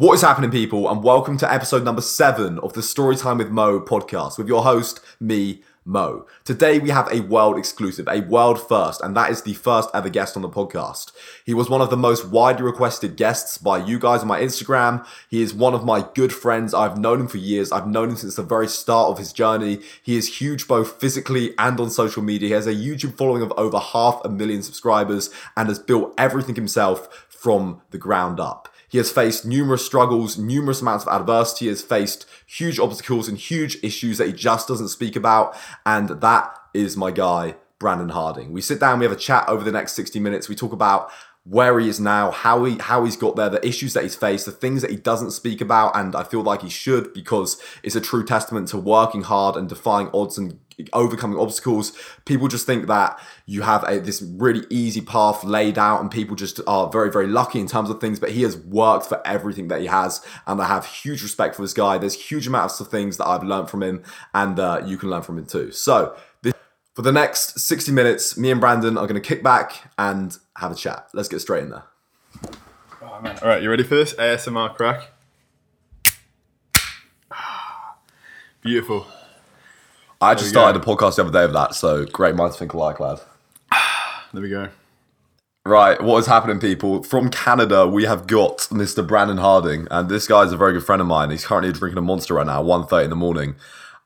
What is happening, people, and welcome to episode number seven of the Storytime with Mo podcast with your host, me, Mo. Today we have a world exclusive, a world first, and that is the first ever guest on the podcast. He was one of the most widely requested guests by you guys on my Instagram. He is one of my good friends. I've known him for years. I've known him since the very start of his journey. He is huge both physically and on social media. He has a YouTube following of over half a million subscribers and has built everything himself from the ground up. He has faced numerous struggles, numerous amounts of adversity, has faced huge obstacles and huge issues that he just doesn't speak about. And that is my guy, Brandon Harding. We sit down, we have a chat over the next 60 minutes. We talk about where he is now, how he how he's got there, the issues that he's faced, the things that he doesn't speak about, and I feel like he should because it's a true testament to working hard and defying odds and overcoming obstacles. People just think that you have a, this really easy path laid out, and people just are very, very lucky in terms of things. But he has worked for everything that he has, and I have huge respect for this guy. There's huge amounts of things that I've learned from him, and uh, you can learn from him too. So. This, for the next 60 minutes, me and Brandon are going to kick back and have a chat. Let's get straight in there. Oh. All right, you ready for this? ASMR crack. Beautiful. I just started a podcast the other day of that, so great minds think alike, lad. There we go. Right, what is happening, people? From Canada, we have got Mr. Brandon Harding, and this guy is a very good friend of mine. He's currently drinking a monster right now, 1.30 in the morning,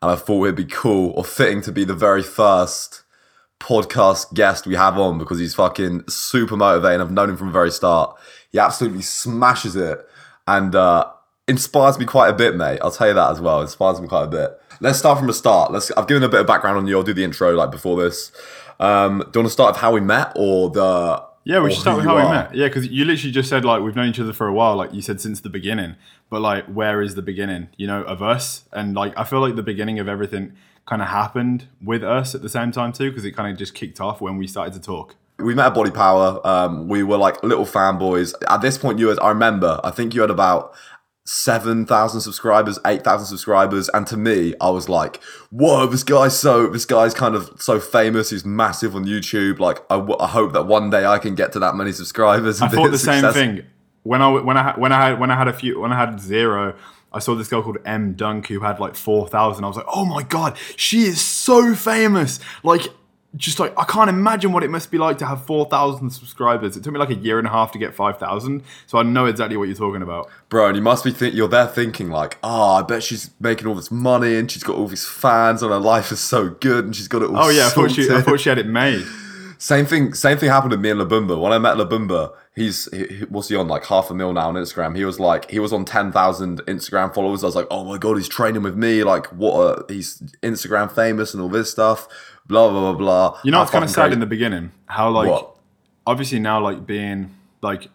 and I thought it'd be cool or fitting to be the very first podcast guest we have on because he's fucking super motivating. I've known him from the very start. He absolutely smashes it and uh, inspires me quite a bit, mate. I'll tell you that as well. Inspires me quite a bit. Let's start from the start. Let's. I've given a bit of background on you. I'll do the intro like before this. Um, do you want to start with how we met or the? Yeah, we should start with how we met. Yeah, because you literally just said like we've known each other for a while. Like you said since the beginning, but like where is the beginning? You know, of us and like I feel like the beginning of everything kind of happened with us at the same time too, because it kind of just kicked off when we started to talk. We met at Body Power. Um, we were like little fanboys. At this point, you had. I remember. I think you had about seven thousand subscribers, eight thousand subscribers, and to me, I was like, "Whoa, this guy's so. This guy's kind of so famous. He's massive on YouTube. Like, I, w- I hope that one day I can get to that many subscribers." I thought the same thing when I when I when I had when I had a few when I had zero. I saw this girl called M Dunk who had like four thousand. I was like, oh my god, she is so famous. Like, just like I can't imagine what it must be like to have four thousand subscribers. It took me like a year and a half to get five thousand, so I know exactly what you're talking about. bro. And you must be think you're there thinking like, "Oh, I bet she's making all this money and she's got all these fans and her life is so good and she's got it all." Oh yeah, I thought she I thought she had it made. Same thing. Same thing happened to me and Labumba. When I met Labumba, he's he, he- what's he on like half a mil now on Instagram. He was like he was on ten thousand Instagram followers. I was like, oh my god, he's training with me. Like what? A, he's Instagram famous and all this stuff. Blah blah blah blah. You know, it's kind of sad crazy. in the beginning how like What? obviously now like being like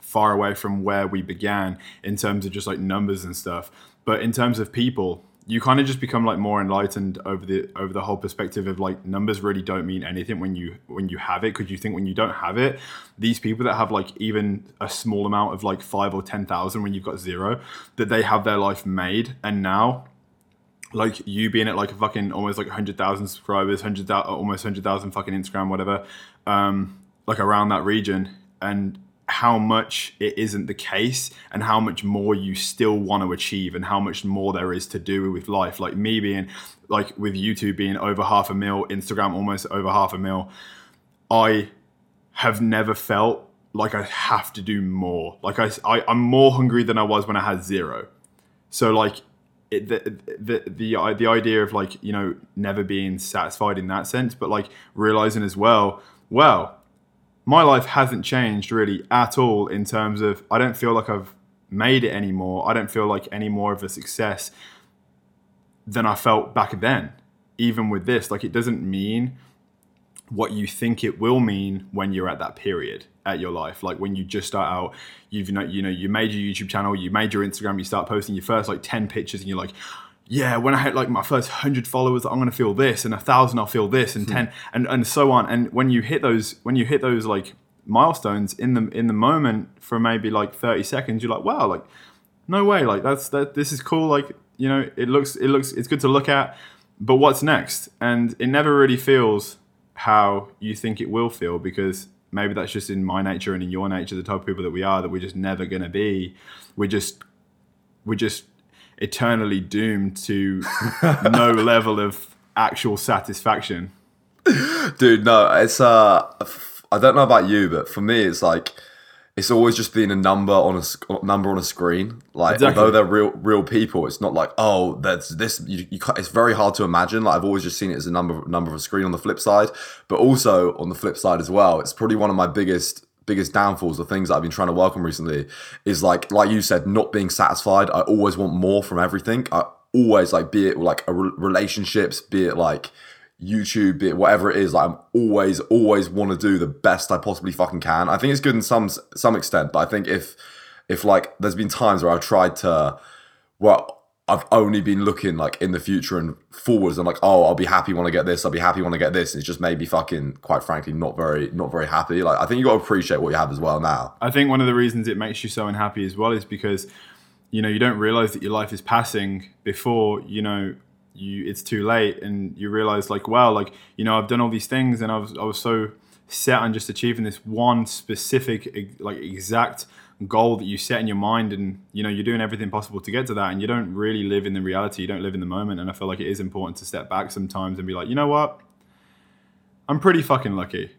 far away from where we began in terms of just like numbers and stuff, but in terms of people, you kind of just become like more enlightened over the over the whole perspective of like numbers really don't mean anything when you when you have it because you think when you don't have it, these people that have like even a small amount of like five or ten thousand when you've got zero, that they have their life made, and now like you being at like a fucking almost like 100,000 subscribers, 100,000, almost 100,000 fucking Instagram, whatever, um, like around that region, and how much it isn't the case, and how much more you still want to achieve, and how much more there is to do with life. Like me being, like with YouTube being over half a mil, Instagram almost over half a mil, I have never felt like I have to do more. Like I, I I'm more hungry than I was when I had zero. So like it, the, the the the idea of like you know never being satisfied in that sense, but like realizing as well, well, my life hasn't changed really at all in terms of I don't feel like I've made it anymore. I don't feel like any more of a success than I felt back then. Even with this, like it doesn't mean what you think it will mean when you're at that period at your life. Like when you just start out you've you know you know you made your youtube channel you made your instagram you start posting your first like 10 pictures and you're like yeah when i hit like my first 100 followers i'm gonna feel this and a thousand i'll feel this and hmm. 10 and and so on. And when you hit those when you hit those like milestones in the in the moment for maybe like 30 seconds you're like wow like no way like that's that this is cool like you know it looks it looks it's good to look at but what's next? And it never really feels how you think it will feel because maybe that's just in my nature and in your nature the type of people that we are that we're just never going to be we're just we're just eternally doomed to no level of actual satisfaction. Dude, no, it's uh, I don't know about you, but for me, it's like it's always just being a number on a uh, number on a screen. Like, Exactly. although they're real real people, it's not like oh, that's this. You, you can't, it's very hard to imagine. Like, I've always just seen it as a number number of a screen on the flip side, but also on the flip side as well. It's probably one of my biggest biggest downfalls, the things that I've been trying to work on recently, is like like you said, not being satisfied. I always want more from everything. I always like be it like a re- relationships, be it like YouTube, be it whatever it is. Like I'm always always want to do the best I possibly fucking can. I think it's good in some some extent, but I think if if like there's been times where I've tried to well. I've only been looking like in the future and forwards. I'm like, oh, I'll be happy when I get this. I'll be happy when I get this. And it's just made me fucking, quite frankly, not very, not very happy. Like, I think you got to appreciate what you have as well now. I think one of the reasons it makes you so unhappy as well is because you know you don't realize that your life is passing before you know you it's too late and you realize like wow like you know I've done all these things and I was I was so set on just achieving this one specific like exact goal that you set in your mind and you know you're doing everything possible to get to that and you don't really live in the reality you don't live in the moment and I feel like it is important to step back sometimes and be like you know what? I'm pretty fucking lucky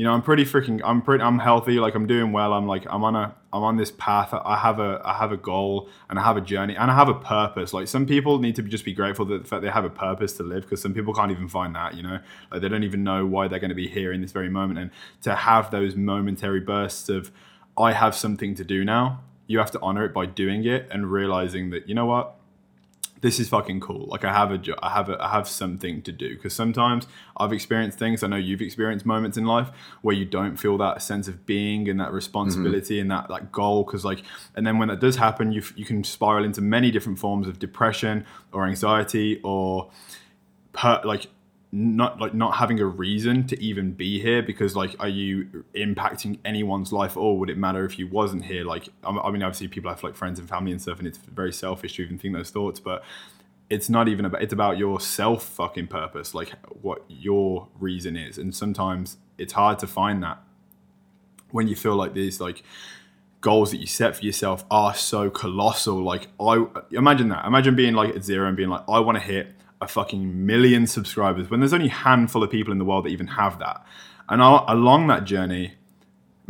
you know, I'm pretty freaking. I'm pretty. I'm healthy. Like I'm doing well. I'm like I'm on a. I'm on this path. I have a. I have a goal and I have a journey and I have a purpose. Like some people need to just be grateful that they have a purpose to live because some people can't even find that. You know, like they don't even know why they're going to be here in this very moment. And to have those momentary bursts of, I have something to do now. You have to honor it by doing it and realizing that you know what this is fucking cool. Like I have a jo- I have a, I have something to do because sometimes I've experienced things. I know you've experienced moments in life where you don't feel that sense of being and that responsibility mm-hmm. and that that goal. Because like, and then when that does happen, you you can spiral into many different forms of depression or anxiety or per, like not like not having a reason to even be here because like are you impacting anyone's life or would it matter if you wasn't here? Like i mean obviously people have like friends and family and stuff and it's very selfish to even think those thoughts but it's not even about it's about your self fucking purpose like what your reason is. And sometimes it's hard to find that when you feel like these like goals that you set for yourself are so colossal. Like i imagine that. Imagine being like at zero and being like i want to hit a fucking million subscribers when there's only a handful of people in the world that even have that. And al- along that journey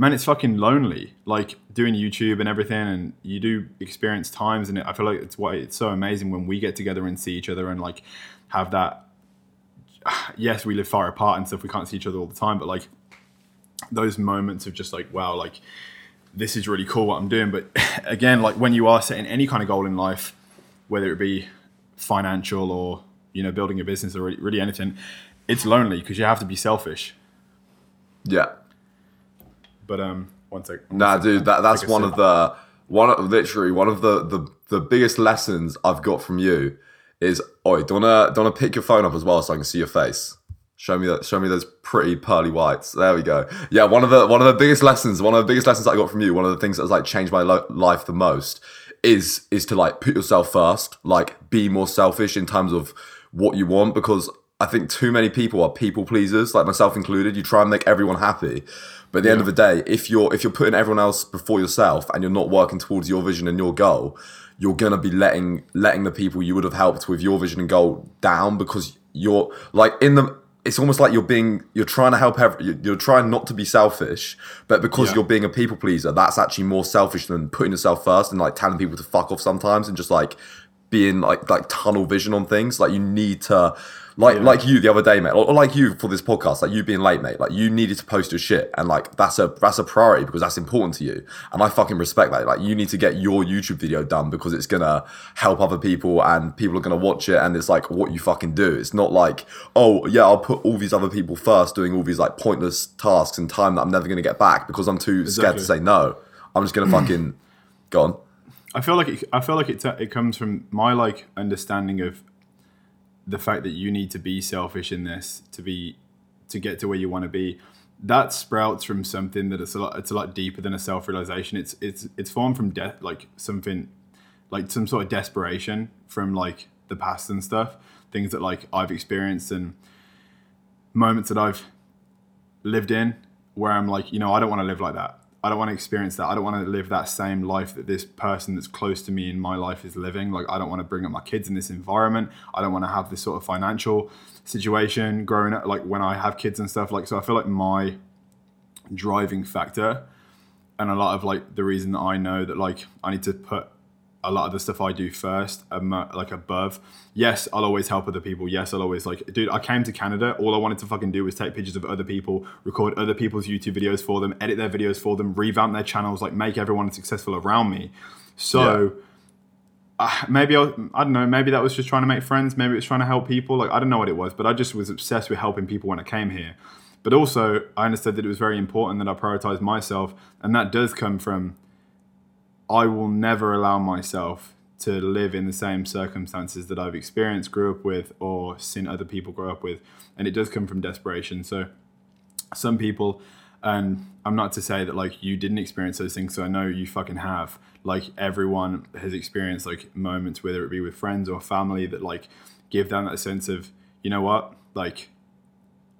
man it's fucking lonely like doing youtube and everything and you do experience times and i feel like it's why it's so amazing when we get together and see each other and like have that yes we live far apart and stuff we can't see each other all the time but like those moments of just like wow like this is really cool what i'm doing. But again like when you are setting any kind of goal in life whether it be financial or you know building a business or really, anything it's lonely because you have to be selfish Yeah. but um one sec Nah, dude, that that's one sip. of the one of literally one of the the the biggest lessons I've got from you is oi, do wanna do wanna pick your phone up as well so I can see your face. Show me that. Show me those pretty pearly whites. There we go. Yeah, one of the one of the biggest lessons. One of the biggest lessons I got from you. One of the things that has like changed my lo- life the most is is to like put yourself first. Like be more selfish in terms of what you want because I think too many people are people pleasers, like myself included. You try and make everyone happy, but at the end of the day, if you're if you're putting everyone else before yourself and you're not working towards your vision and your goal, you're gonna be letting letting the people you would have helped with your vision and goal down because you're like in the. It's almost like you're being you're trying to help every, you're- you're trying not to be selfish, but because Yeah. you're being a people pleaser, that's actually more selfish than putting yourself first and like telling people to fuck off sometimes and just like being like like tunnel vision on things. Like you need to like like you the other day, mate, or, or like you for this podcast, like you being late, mate. Like you needed to post your shit, and like that's a that's a priority because that's important to you, and I fucking respect that. Like you need to get your YouTube video done because it's gonna help other people, and people are gonna watch it, and it's like what you fucking do. It's not like oh yeah, I'll put all these other people first, doing all these like pointless tasks and time that I'm never gonna get back because I'm too scared to say no. I'm just gonna fucking go on. I feel like it, I feel like it it comes from my like understanding of the fact that you need to be selfish in this to be to get to where you want to be. That sprouts from something that it's a lot it's a lot deeper than a self realization. It's it's it's formed from death like something like some sort of desperation from like the past and stuff, things that like I've experienced and moments that I've lived in where I'm like, you know, I don't want to live like that. I don't want to experience that. I don't want to live that same life that this person that's close to me in my life is living. Like I don't want to bring up my kids in this environment. I don't want to have this sort of financial situation growing up like when I have kids and stuff. Like so I feel like my driving factor and a lot of like the reason that I know that like I need to put a lot of the stuff I do first, um, like above. Yes, I'll always help other people. Yes, I'll always like, dude. I came to Canada. All I wanted to fucking do was take pictures of other people, record other people's YouTube videos for them, edit their videos for them, revamp their channels, like make everyone successful around me. So. Yeah. Uh, maybe I, I don't know. Maybe that was just trying to make friends. Maybe it was trying to help people. Like I don't know what it was, but I just was obsessed with helping people when I came here. But also, I understood that it was very important that I prioritize myself, and that does come from I will never allow myself to live in the same circumstances that I've experienced, grew up with, or seen other people grow up with. And it does come from desperation. So, some people, and I'm not to say that like you didn't experience those things, so I know you fucking have. Like, everyone has experienced like moments, whether it be with friends or family, that like give them that sense of, you know what, like,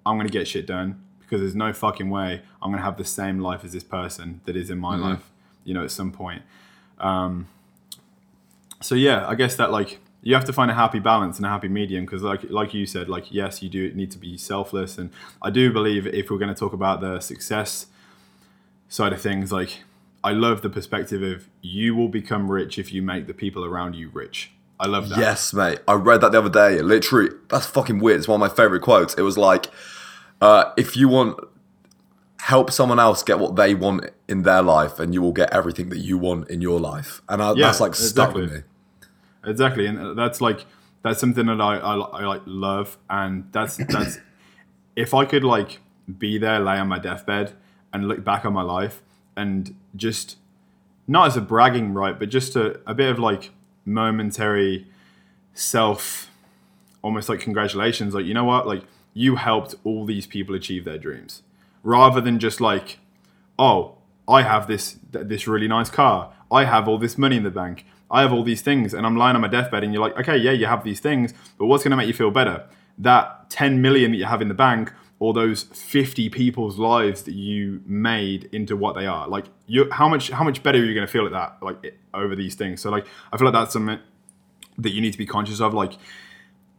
I'm gonna get shit done because there's no fucking way I'm gonna have the same life as this person that is in my mm-hmm. life, you know, at some point. Um, so yeah, I guess that like you have to find a happy balance and a happy medium because like like you said, like yes, you do need to be selfless, and I do believe if we're going to talk about the success side of things, like I love the perspective of you will become rich if you make the people around you rich. I love that. Yes, mate. I read that the other day. Literally, that's fucking weird. It's one of my favorite quotes. It was like, uh, if you want help someone else get what they want in their life and you will get everything that you want in your life. And I, yeah, that's like stuck exactly. with me. Exactly and uh, that's like that's something that I, I, I like love and that's that's if i could like be there lay on my deathbed and look back on my life and just not as a bragging right but just a, a bit of like momentary self almost like congratulations like you know what like you helped all these people achieve their dreams rather than just like, oh, I have this this really nice car. I have all this money in the bank. I have all these things, and I'm lying on my deathbed, and you're like, okay, yeah, you have these things, but what's going to make you feel better? That 10 million that you have in the bank, or those 50 people's lives that you made into what they are. Like, you, how much how much better are you going to feel at that? Like over these things. So like, I feel like that's something that you need to be conscious of. Like,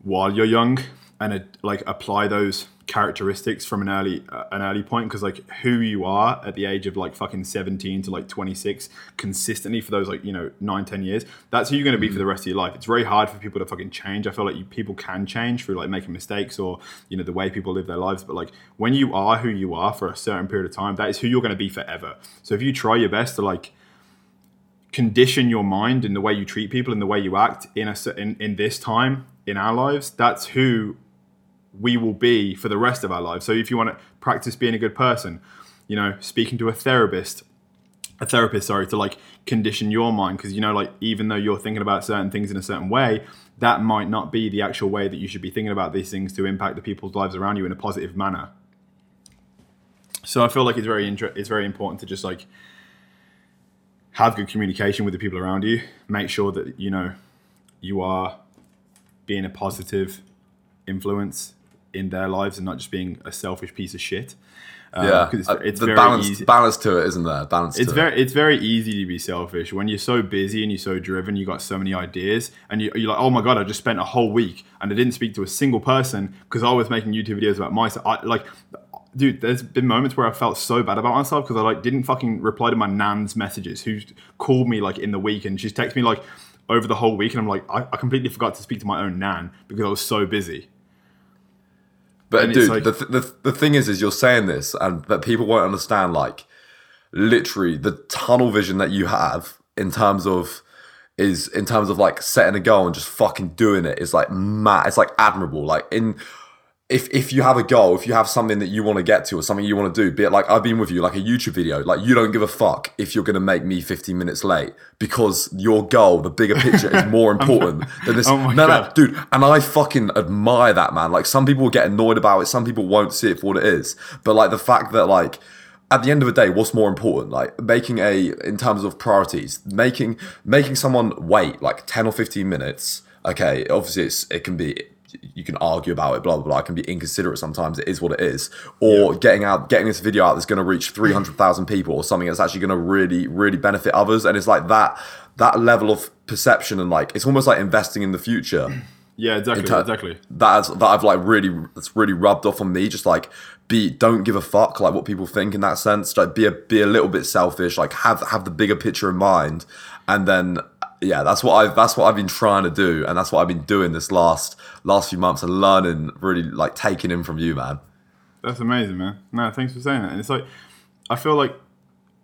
while you're young, and uh, like apply those characteristics from an early uh, an early point because like who you are at the age of like fucking 17 to like 26 consistently for those like you know 9 10 years that's who you're going to be mm for the rest of your life. It's very hard for people to fucking change. I feel like you, people can change through like making mistakes or you know the way people live their lives but like when you are who you are for a certain period of time that is who you're going to be forever. So if you try your best to like condition your mind in the way you treat people and the way you act in a in, in this time in our lives that's who we will be for the rest of our lives. So if you want to practice being a good person, you know, speaking to a therapist, a therapist, sorry, to like condition your mind because you know, like even though you're thinking about certain things in a certain way, that might not be the actual way that you should be thinking about these things to impact the people's lives around you in a positive manner. So I feel like it's very inter- it's very important to just like have good communication with the people around you. Make sure that you know you are being a positive influence in their lives and not just being a selfish piece of shit. Um, yeah, it's, uh, it's the very balance, easy. balance to it, isn't there? Balance. It's very, it. it's very easy to be selfish when you're so busy and you're so driven. You got so many ideas, and you, are like, oh my god, I just spent a whole week and I didn't speak to a single person because I was making YouTube videos about myself. I, like, dude, there's been moments where I felt so bad about myself because I like didn't fucking reply to my nan's messages, who called me like in the week and she's texted me like over the whole week, and I'm like, I, I completely forgot to speak to my own nan because I was so busy. But and dude, like, the, th- the the thing is, is you're saying this, and that people won't understand. Like, literally, the tunnel vision that you have in terms of is in terms of like setting a goal and just fucking doing it is like mad. It's like admirable. Like in if if you have a goal, if you have something that you want to get to or something you want to do, be it like I've been with you, like a YouTube video, like you don't give a fuck if you're going to make me 15 minutes late because your goal, the bigger picture, is more important than this. Oh no, no, dude, and I fucking admire that man. Like some people get annoyed about it, some people won't see it for what it is, but like the fact that like at the end of the day, what's more important? Like making a in terms of priorities, making making someone wait like 10 or 15 minutes. Okay, obviously it's it can be you can argue about it, blah blah blah. I can be inconsiderate sometimes. It is what it is. Or getting out, getting this video out that's going to reach three hundred thousand people or something that's actually going to really really benefit others. And it's like that that level of perception and like it's almost like investing in the future. Yeah, exactly, ter- exactly. That's that I've like really that's really rubbed off on me. Just like be don't give a fuck like what people think in that sense. Like be a be a little bit selfish. Like have have the bigger picture in mind, and then yeah, that's what I've that's what I've been trying to do, and that's what I've been doing this last last few months and learning really like taking in from you, man. That's amazing, man. No, thanks for saying that. And it's like I feel like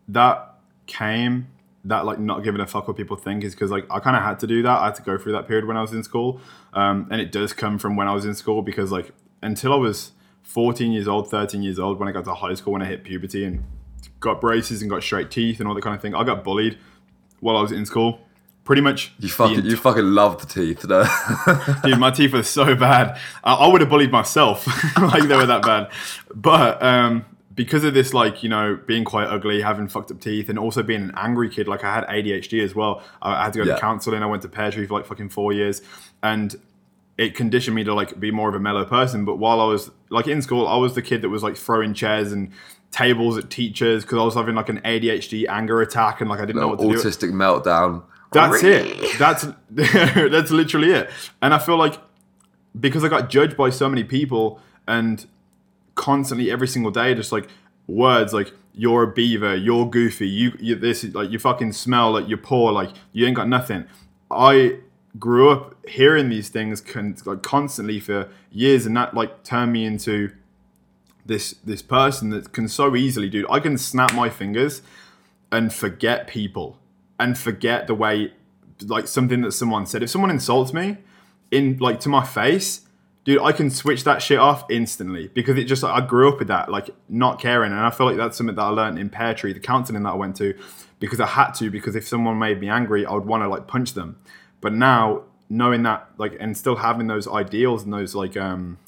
that came that like not giving a fuck what people think is because like I kind of had to do that. I had to go through that period when I was in school, um, and it does come from when I was in school because like until I was 14 years old, 13 years old, when I got to high school, when I hit puberty and got braces and got straight teeth and all that kind of thing, I got bullied while I was in school. Pretty much, You fucking you fucking love the teeth, no? dude, my teeth were so bad. I, I would have bullied myself, like they were that bad. But um, because of this, like you know, being quite ugly, having fucked up teeth, and also being an angry kid, like I had ADHD as well. I, I had to go Yeah. to counselling. I went to Pear Tree for like fucking four years, and it conditioned me to like be more of a mellow person. But while I was like in school, I was the kid that was like throwing chairs and tables at teachers because I was having like an ADHD anger attack and like I didn't know what to do. Autistic meltdown. That's it. That's that's literally it. And I feel like because I got judged by so many people and constantly every single day, just like words like "you're a beaver," "you're goofy," you, you this like you fucking smell like you're poor, like you ain't got nothing. I grew up hearing these things con- like constantly for years, and that like turned me into this this person that can so easily, dude. I can snap my fingers and forget people and forget the way like something that someone said. If someone insults me in like to my face, dude, I can switch that shit off instantly because it just I grew up with that, like not caring. And I feel like that's something that I learned in Pear Tree, the counseling that I went to, because I had to, because if someone made me angry, I would want to like punch them. But now knowing that like and still having those ideals and those like um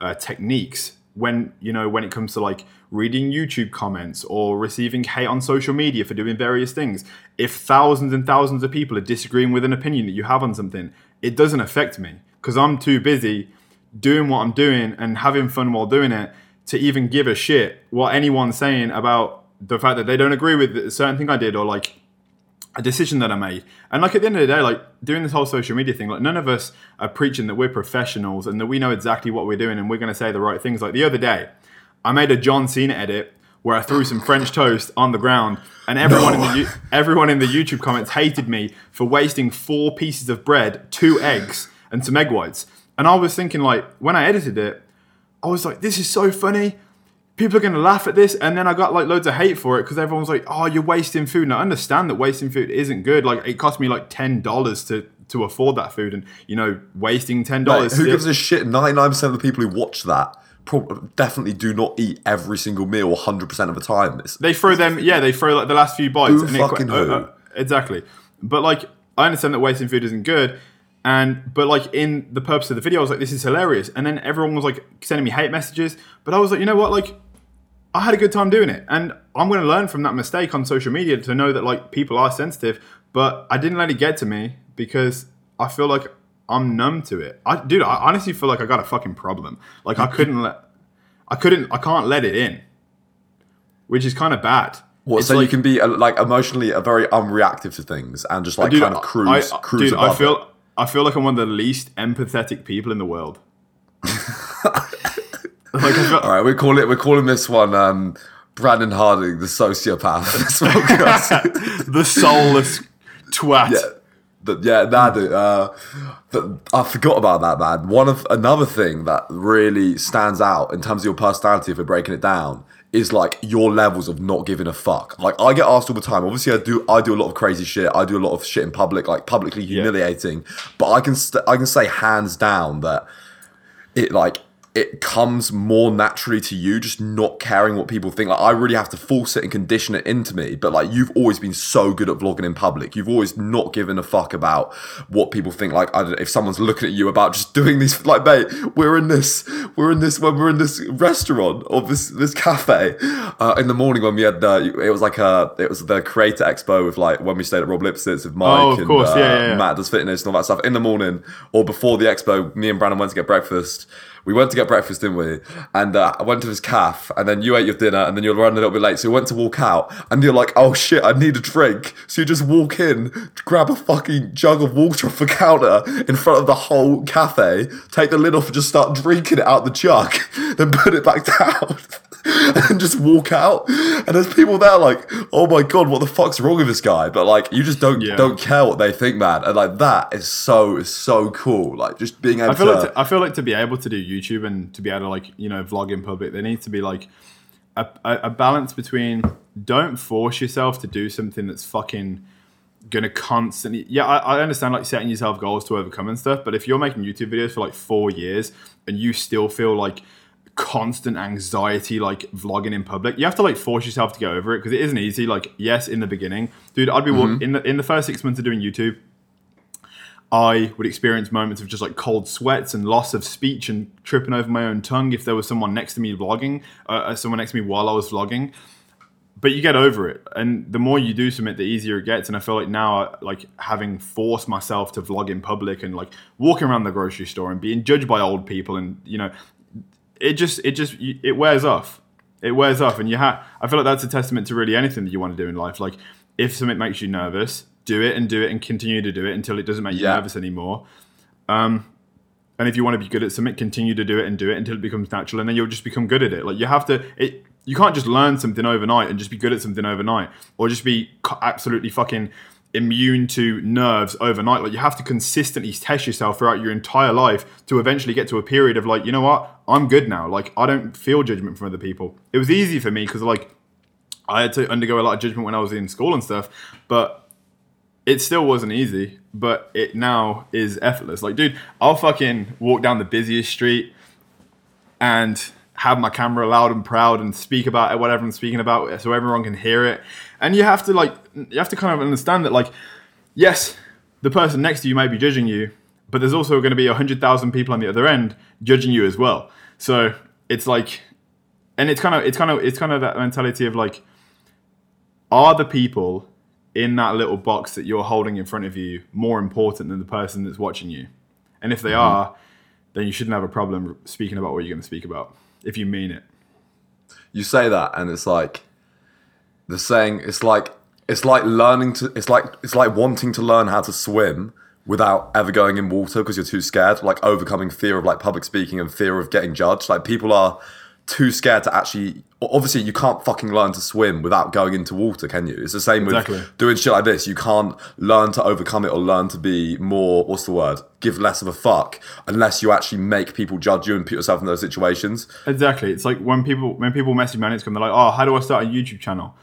uh, techniques when you know when it comes to like reading YouTube comments or receiving hate on social media for doing various things. If thousands and thousands of people are disagreeing with an opinion that you have on something, it doesn't affect me because I'm too busy doing what I'm doing and having fun while doing it to even give a shit what anyone's saying about the fact that they don't agree with a certain thing I did or like a decision that I made. And like at the end of the day, like doing this whole social media thing, like none of us are preaching that we're professionals and that we know exactly what we're doing and we're going to say the right things. Like the other day, I made a John Cena edit where I threw some French toast on the ground, and everyone in the everyone in the YouTube comments hated me for wasting four pieces of bread, two eggs, and some egg whites. And I was thinking, like, when I edited it, I was like, this is so funny. People are going to laugh at this. And then I got like loads of hate for it because everyone was like, oh, you're wasting food. And I understand that wasting food isn't good. Like, it cost me like $10 to, to afford that food. And, you know, wasting $10. Like, who gives a shit? Ninety nine percent of the people who watch that definitely do not eat every single meal hundred percent of the time. It's, they throw them, yeah, they throw like the last few bites. Who and fucking it, uh, who? uh, exactly. But like, I understand that wasting food isn't good. And but like in the purpose of the video, I was like, this is hilarious. And then everyone was like sending me hate messages. But I was like, you know what? Like, I had a good time doing it. And I'm going to learn from that mistake on social media to know that like people are sensitive. But I didn't let it get to me because I feel like I'm numb to it. I, dude, I honestly feel like I got a fucking problem. Like I couldn't let, I couldn't, I can't let it in, which is kind of bad. what, It's so you can be uh, like emotionally a very unreactive to things and just like Dude, kind of cruise, I, cruise dude, I feel, it. I feel like I'm one of the least empathetic people in the world. like All right, we call it. We're calling this one um, Brandon Harding, the sociopath. This podcast. the soulless twat. yeah, the, yeah, dude, uh, but I forgot about that, man. One of another thing that really stands out in terms of your personality, if we're breaking it down, is like your levels of not giving a fuck. Like I get asked all the time. Obviously, I do. I do a lot of crazy shit. I do a lot of shit in public, like publicly humiliating. But I can, st- I can say hands down that it like it comes more naturally to you just not caring what people think. Like i really have to force it and condition it into me but like you've always been so good at vlogging in public. You've always not given a fuck about what people think. Like i don't know if someone's looking at you about just doing these like mate we're in this we're in this when we're in this restaurant or this this cafe uh, in the morning when we had the it was like a it was the creator expo with like when we stayed at rob lipsett with mike Oh, of and course, uh, yeah, yeah, yeah. matt does fitness and all that stuff in the morning or before the expo me and brandon went to get breakfast we went to get breakfast, didn't we? And uh, I went to this calf, and then you ate your dinner, and then you're running a little bit late. So you went to walk out, and you're like, "Oh shit, I need a drink." So you just walk in, grab a fucking jug of water off the counter in front of the whole cafe, take the lid off, and just start drinking it out the jug, then put it back down. And just walk out, and there's people there like, "Oh my god, what the fuck's wrong with this guy?" But like, you just don't Yeah. don't care what they think, man. And like that is so is so cool. Like just being able I feel to. like to, I feel like to be able to do YouTube and to be able to like you know vlog in public, there needs to be like a, a, balance between don't force yourself to do something that's fucking gonna constantly. Yeah, I, I understand like setting yourself goals to overcome and stuff, but if you're making YouTube videos for like four years and you still feel like constant anxiety like vlogging in public you have to like force yourself to get over it because it isn't easy like yes in the beginning dude i'd be walk- mm-hmm. in the in the first six months of doing youtube I would experience moments of just like cold sweats and loss of speech and tripping over my own tongue if there was someone next to me vlogging, uh, uh, someone next to me while I was vlogging. But you get over it, and the more you do something, the easier it gets. And I feel like now, like having forced myself to vlog in public and like walking around the grocery store and being judged by old people, and you know, it just it just it wears off. It wears off, and you have. I feel like that's a testament to really anything that you want to do in life. Like if something makes you nervous, do it and do it and continue to do it until it doesn't make you Yeah. nervous anymore. Um, and if you want to be good at something, continue to do it and do it until it becomes natural, and then you'll just become good at it. Like you have to. It you can't just learn something overnight and just be good at something overnight, or just be absolutely fucking immune to nerves overnight. Like you have to consistently test yourself throughout your entire life to eventually get to a period of like, you know what, I'm good now. Like I don't feel judgment from other people. It was easy for me because like I had to undergo a lot of judgment when I was in school and stuff, but it still wasn't easy. But it now is effortless. Like, dude, I'll fucking walk down the busiest street and have my camera loud and proud and speak about it, whatever I'm speaking about, so everyone can hear it. And you have to like, you have to kind of understand that, like, yes, the person next to you might be judging you, but there's also going to be hundred thousand people on the other end judging you as well. So it's like, and it's kind of, it's kind of, it's kind of that mentality of like, are the people in that little box that you're holding in front of you more important than the person that's watching you? And if they mm-hmm. are, then you shouldn't have a problem speaking about what you're going to speak about if you mean it. you say that and it's like the saying it's like it's like learning to it's like it's like wanting to learn how to swim without ever going in water because you're too scared like overcoming fear of like public speaking and fear of getting judged like people are too scared to actually obviously you can't fucking learn to swim without going into water can you it's the same Exactly. with doing shit like this you can't learn to overcome it or learn to be more what's the word give less of a fuck unless you actually make people judge you and put yourself in those situations Exactly. It's like when people when people message me on Instagram, they're like, "Oh, how do I start a YouTube channel?"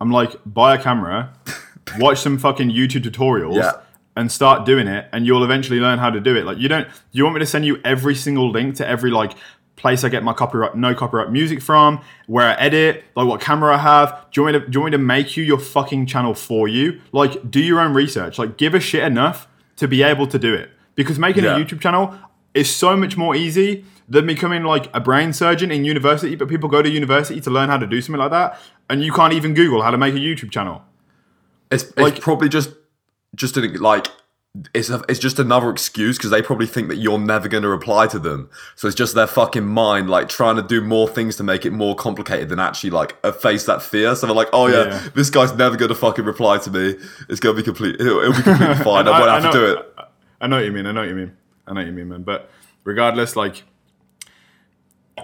I'm like, "Buy a camera, watch some fucking YouTube tutorials, Yeah. and start doing it, and you'll eventually learn how to do it." Like, you don't. You want me to send you every single link to every like place I get my copyright no copyright music from, where I edit, like what camera I have? Do you want me to do you want me to make you your fucking channel for you? Like, do your own research. Like, give a shit enough to be able to do it. Because making Yeah. a YouTube channel is so much more easy than becoming like a brain surgeon in university. But people go to university to learn how to do something like that, and you can't even Google how to make a YouTube channel. It's, it's Like- probably just just an, like it's a, it's just another excuse because they probably think that you're never going to reply to them. So it's just their fucking mind like trying to do more things to make it more complicated than actually like uh, face that fear. So they're like, oh yeah, Yeah. this guy's never going to fucking reply to me. It's going to be complete. It'll, it'll be completely fine. I, won't have to know, do it. I, I know what you mean. I know what you mean. I know what you mean, man. But regardless, like,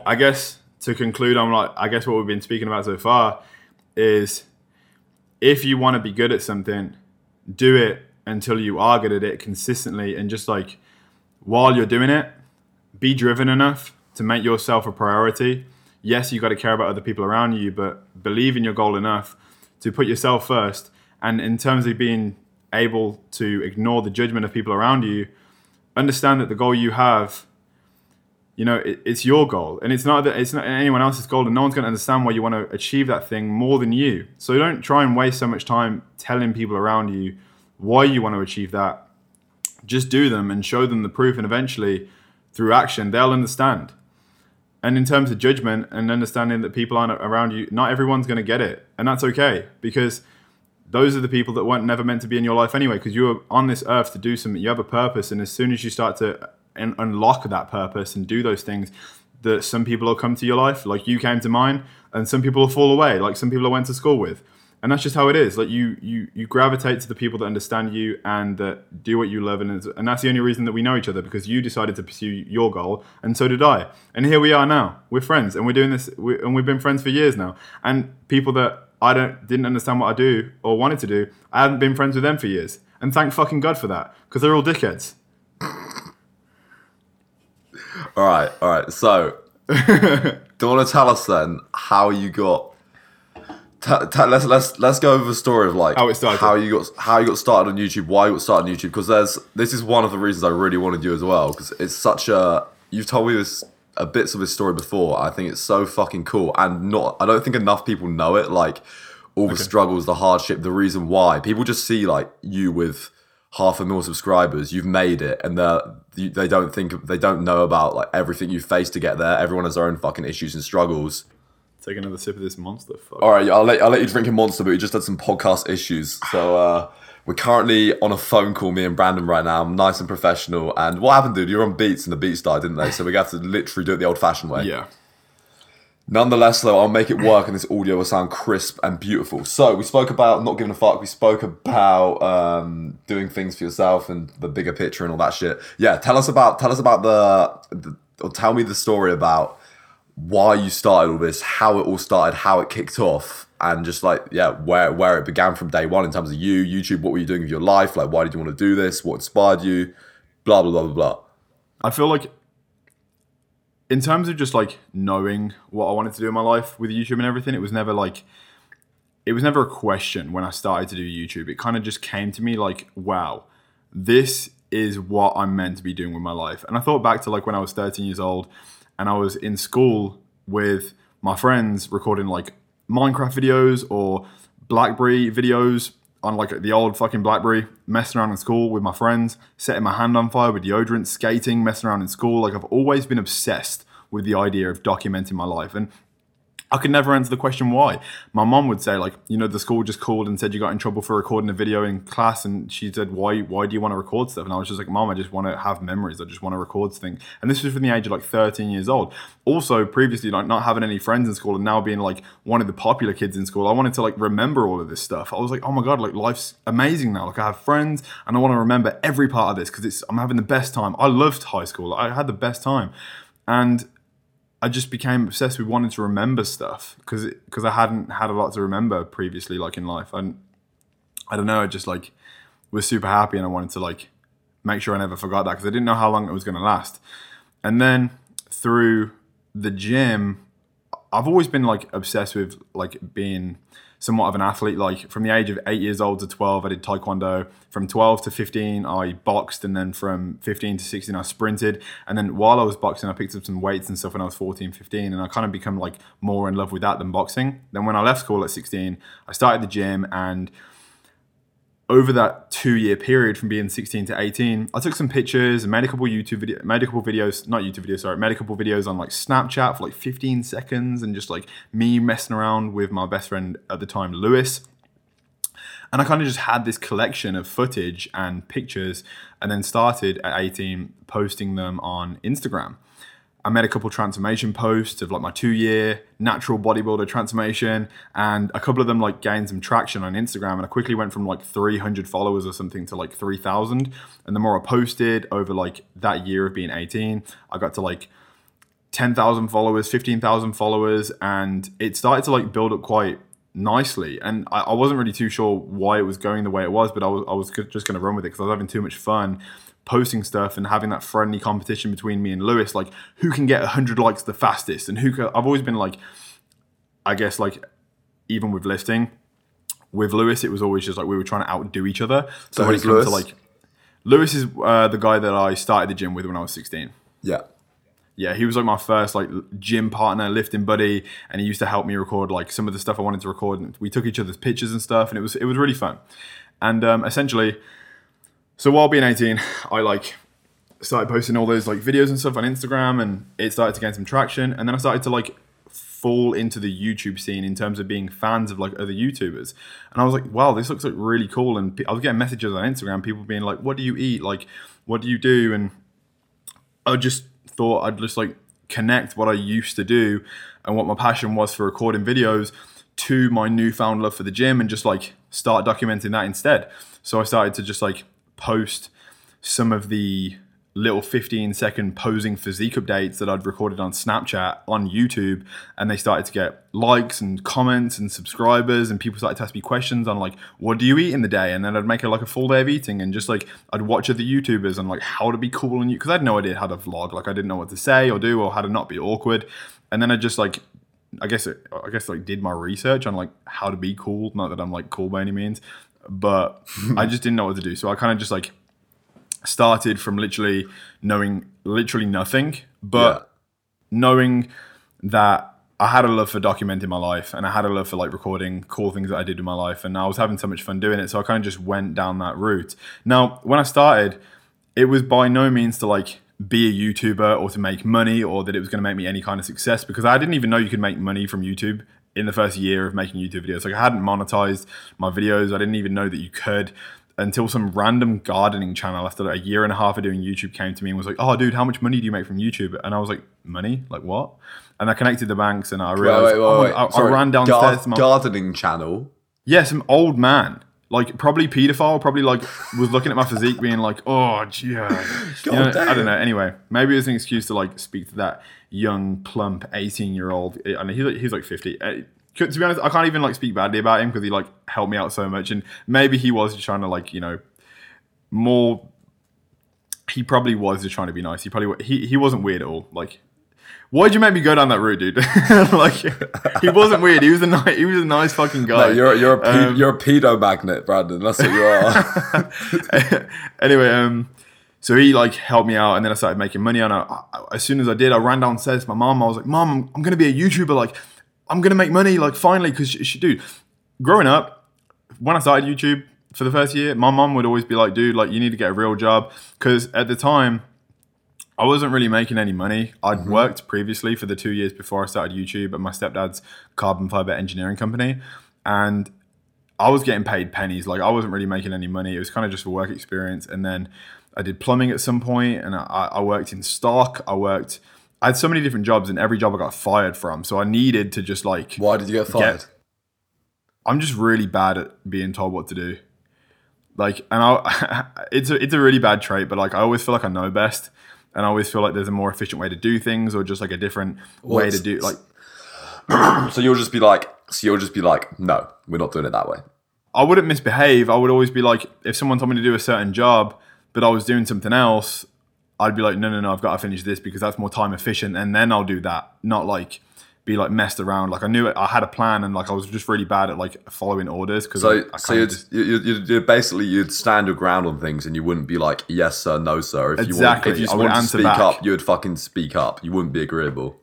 I guess to conclude I'm like, I guess what we've been speaking about so far is if you want to be good at something, do it until you are good at it consistently, and just like while you're doing it, be driven enough to make yourself a priority. Yes, you got to care about other people around you, but believe in your goal enough to put yourself first. And in terms of being able to ignore the judgment of people around you, understand that the goal you have you know, it, it's your goal, and it's not that it's not anyone else's goal, and no one's going to understand why you want to achieve that thing more than you. So don't try and waste so much time telling people around you why you want to achieve that. Just do them and show them the proof, and eventually, through action, they'll understand. And in terms of judgment and understanding that people aren't around you, not everyone's going to get it, and that's okay because those are the people that weren't never meant to be in your life anyway. Because you are on this earth to do something. You have a purpose, and as soon as you start to un- unlock that purpose and do those things, that some people will come to your life, like you came to mine, and some people will fall away, like some people I went to school with and that's just how it is. Like you, you, you gravitate to the people that understand you and that do what you love, and and that's the only reason that we know each other because you decided to pursue your goal, and so did I. And here we are now. We're friends, and we're doing this, we, and we've been friends for years now. And people that I don't didn't understand what I do or wanted to do, I haven't been friends with them for years, and thank fucking God for that because they're all dickheads. All right, all right. So, do you want to tell us then how you got? T- t- let's let's let's go over the story of like How it started. how you got how you got started on YouTube, why you got started on YouTube. Because there's this is one of the reasons I really wanted you as well. Because it's such a you've told me this a bits of this story before. I think it's so fucking cool, and not I don't think enough people know it. Like all the struggles, the hardship, the reason why people just see like you with half a million subscribers, you've made it, and they they don't think they don't know about like everything you faced to get there. Everyone has their own fucking issues and struggles. Take another sip of this monster. Fuck. All right, I'll let I'll let you drink a monster, but we just had some podcast issues, so uh, we're currently on a phone call, me and Brandon, right now. I'm nice and professional. And what happened, dude? You're on beats, and the beats died, didn't they? So we got to literally do it the old-fashioned way. Yeah. Nonetheless, though, I'll make it work, and this audio will sound crisp and beautiful. So we spoke about not giving a fuck. We spoke about um, doing things for yourself and the bigger picture and all that shit. Yeah, tell us about tell us about the, the or tell me the story about why you started all this, how it all started, how it kicked off, and just like yeah, where where it began from day one in terms of you, YouTube. What were you doing with your life? Like, why did you want to do this? What inspired you? Blah blah blah blah blah. I feel like in terms of just like knowing what I wanted to do in my life with YouTube and everything, it was never like it was never a question when I started to do YouTube. It kind of just came to me like, wow, this is what I'm meant to be doing with my life. And I thought back to like when I was 13 years old and I was in school with my friends recording like Minecraft videos or Blackberry videos on like the old fucking Blackberry, messing around in school with my friends, setting my hand on fire with deodorant, skating, messing around in school. Like I've always been obsessed with the idea of documenting my life. And I could never answer the question why. My mom would say, like, you know, the school just called and said you got in trouble for recording a video in class, and she said, why, why do you want to record stuff? And I was just like, mom, I just want to have memories. I just want to record things. And this was from the age of like 13 years old. Also, previously, like not having any friends in school, and now being like one of the popular kids in school, I wanted to like remember all of this stuff. I was like, oh my god, like life's amazing now. Like I have friends, and I want to remember every part of this because it's I'm having the best time. I loved high school. I had the best time, and I just became obsessed with wanting to remember stuff because because I hadn't had a lot to remember previously, like in life. And I don't know, I just like was super happy, and I wanted to like make sure I never forgot that because I didn't know how long it was going to last. And then through the gym, I've always been like obsessed with like being somewhat of an athlete. Like from the age of eight years old to 12, I did taekwondo. From 12 to 15, I boxed. And then from 15 to 16, I sprinted. And then while I was boxing, I picked up some weights and stuff when I was 14, 15. And I kind of become like more in love with that than boxing. Then when I left school at 16, I started the gym and over that two year period from being 16 to 18, I took some pictures and made a couple YouTube video, made a couple videos, not YouTube videos, sorry, made a couple videos on like Snapchat for like 15 seconds and just like me messing around with my best friend at the time, Lewis. And I kind of just had this collection of footage and pictures and then started at 18 posting them on Instagram. I made a couple transformation posts of like my two year natural bodybuilder transformation, and a couple of them like gained some traction on Instagram. And I quickly went from like 300 followers or something to like 3,000. And the more I posted over like that year of being 18, I got to like 10,000 followers, 15,000 followers, and it started to like build up quite nicely. And I, I wasn't really too sure why it was going the way it was, but I was, I was just going to run with it because I was having too much fun posting stuff and having that friendly competition between me and Lewis, like who can get 100 likes the fastest and who can, I've always been like, I guess like even with lifting, with Lewis, it was always just like we were trying to outdo each other. So, So when it comes to like, Lewis is uh, the guy that I started the gym with when I was 16. Yeah. yeah, he was like my first like gym partner, lifting buddy, and he used to help me record like some of the stuff I wanted to record. And we took each other's pictures and stuff, and it was it was really fun. And um, essentially, so while being 18, I like started posting all those like videos and stuff on Instagram, and it started to gain some traction. And then I started to like fall into the YouTube scene in terms of being fans of like other YouTubers. And I was like, wow, this looks like really cool. And I was getting messages on Instagram, people being like, what do you eat? Like, what do you do? And I just thought I'd just like connect what I used to do and what my passion was for recording videos to my newfound love for the gym and just like start documenting that instead. So I started to just like post some of the little 15 second posing physique updates that I'd recorded on Snapchat on YouTube and they started to get likes and comments and subscribers and people started to ask me questions on like what do you eat in the day? And then I'd make it like a full day of eating and just like I'd watch other YouTubers and like how to be cool and you because I had no idea how to vlog. Like I didn't know what to say or do or how to not be awkward. And then I just like I guess it, I guess like did my research on like how to be cool. Not that I'm like cool by any means but I just didn't know what to do so I kind of just like started from literally knowing literally nothing, but yeah. knowing that I had a love for documenting my life and I had a love for like recording cool things that I did in my life and I was having so much fun doing it. So I kind of just went down that route. Now, when I started, it was by no means to like be a YouTuber or to make money or that it was going to make me any kind of success because I didn't even know you could make money from YouTube in the first year of making YouTube videos. Like I hadn't monetized my videos. I didn't even know that you could until some random gardening channel after a year and a half of doing YouTube came to me and was like, "Oh, dude, how much money do you make from YouTube?" And I was like, "Money? Like what?" And I connected the banks, and I realized wait, wait, oh, wait, oh, I, I, ran downstairs. Gar- gardening channel. Yeah, some old man, like probably pedophile, probably like was looking at my physique, being like, "Oh, yeah." you know, I don't know. Anyway, maybe it's an excuse to like speak to that young, plump, eighteen-year-old. I mean, he's like, he's like fifty to be honest, I can't even like speak badly about him because he like helped me out so much, and maybe he was just trying to like you know more. He probably was just trying to be nice. He probably he he wasn't weird at all. Like, why'd you make me go down that route, dude? like, he wasn't weird. He was a nice he was a nice fucking guy. No, you're you're a pe- um, you're a pedo magnet, Brandon. That's what you are. anyway, um. So he like helped me out, and then I started making money. And I, I, as soon as I did, I ran downstairs to my mom. I was like, "Mom, I'm, I'm gonna be a YouTuber. Like, I'm gonna make money like finally because dude, growing up when I started YouTube for the first year, my mom would always be like, dude, like you need to get a real job because at the time I wasn't really making any money. I'd mm-hmm. worked previously for the two years before I started YouTube at my stepdad's carbon fiber engineering company, and I was getting paid pennies. Like I wasn't really making any money. It was kind of just a work experience, and then I did plumbing at some point, and I, I worked in stock. I worked I had so many different jobs, and every job I got fired from. So I needed to just like. Why did you get fired? Get, I'm just really bad at being told what to do. Like, and I, it's a it's a really bad trait, but like I always feel like I know best, and I always feel like there's a more efficient way to do things, or just like a different well, way to do like. so you'll just be like, so you'll just be like, no, we're not doing it that way. I wouldn't misbehave. I would always be like, if someone told me to do a certain job, but I was doing something else, I'd be like, no, no, no, I've got to finish this because that's more time efficient, and then I'll do that. Not like be like messed around. Like I knew it, I had a plan, and like I was just really bad at like following orders. Because so, I, I so you'd, just, you'd, you'd, you'd, basically you'd stand your ground on things, and you wouldn't be like yes sir, no sir. If exactly. you want, if you wanted to speak back. up, you would fucking speak up. You wouldn't be agreeable.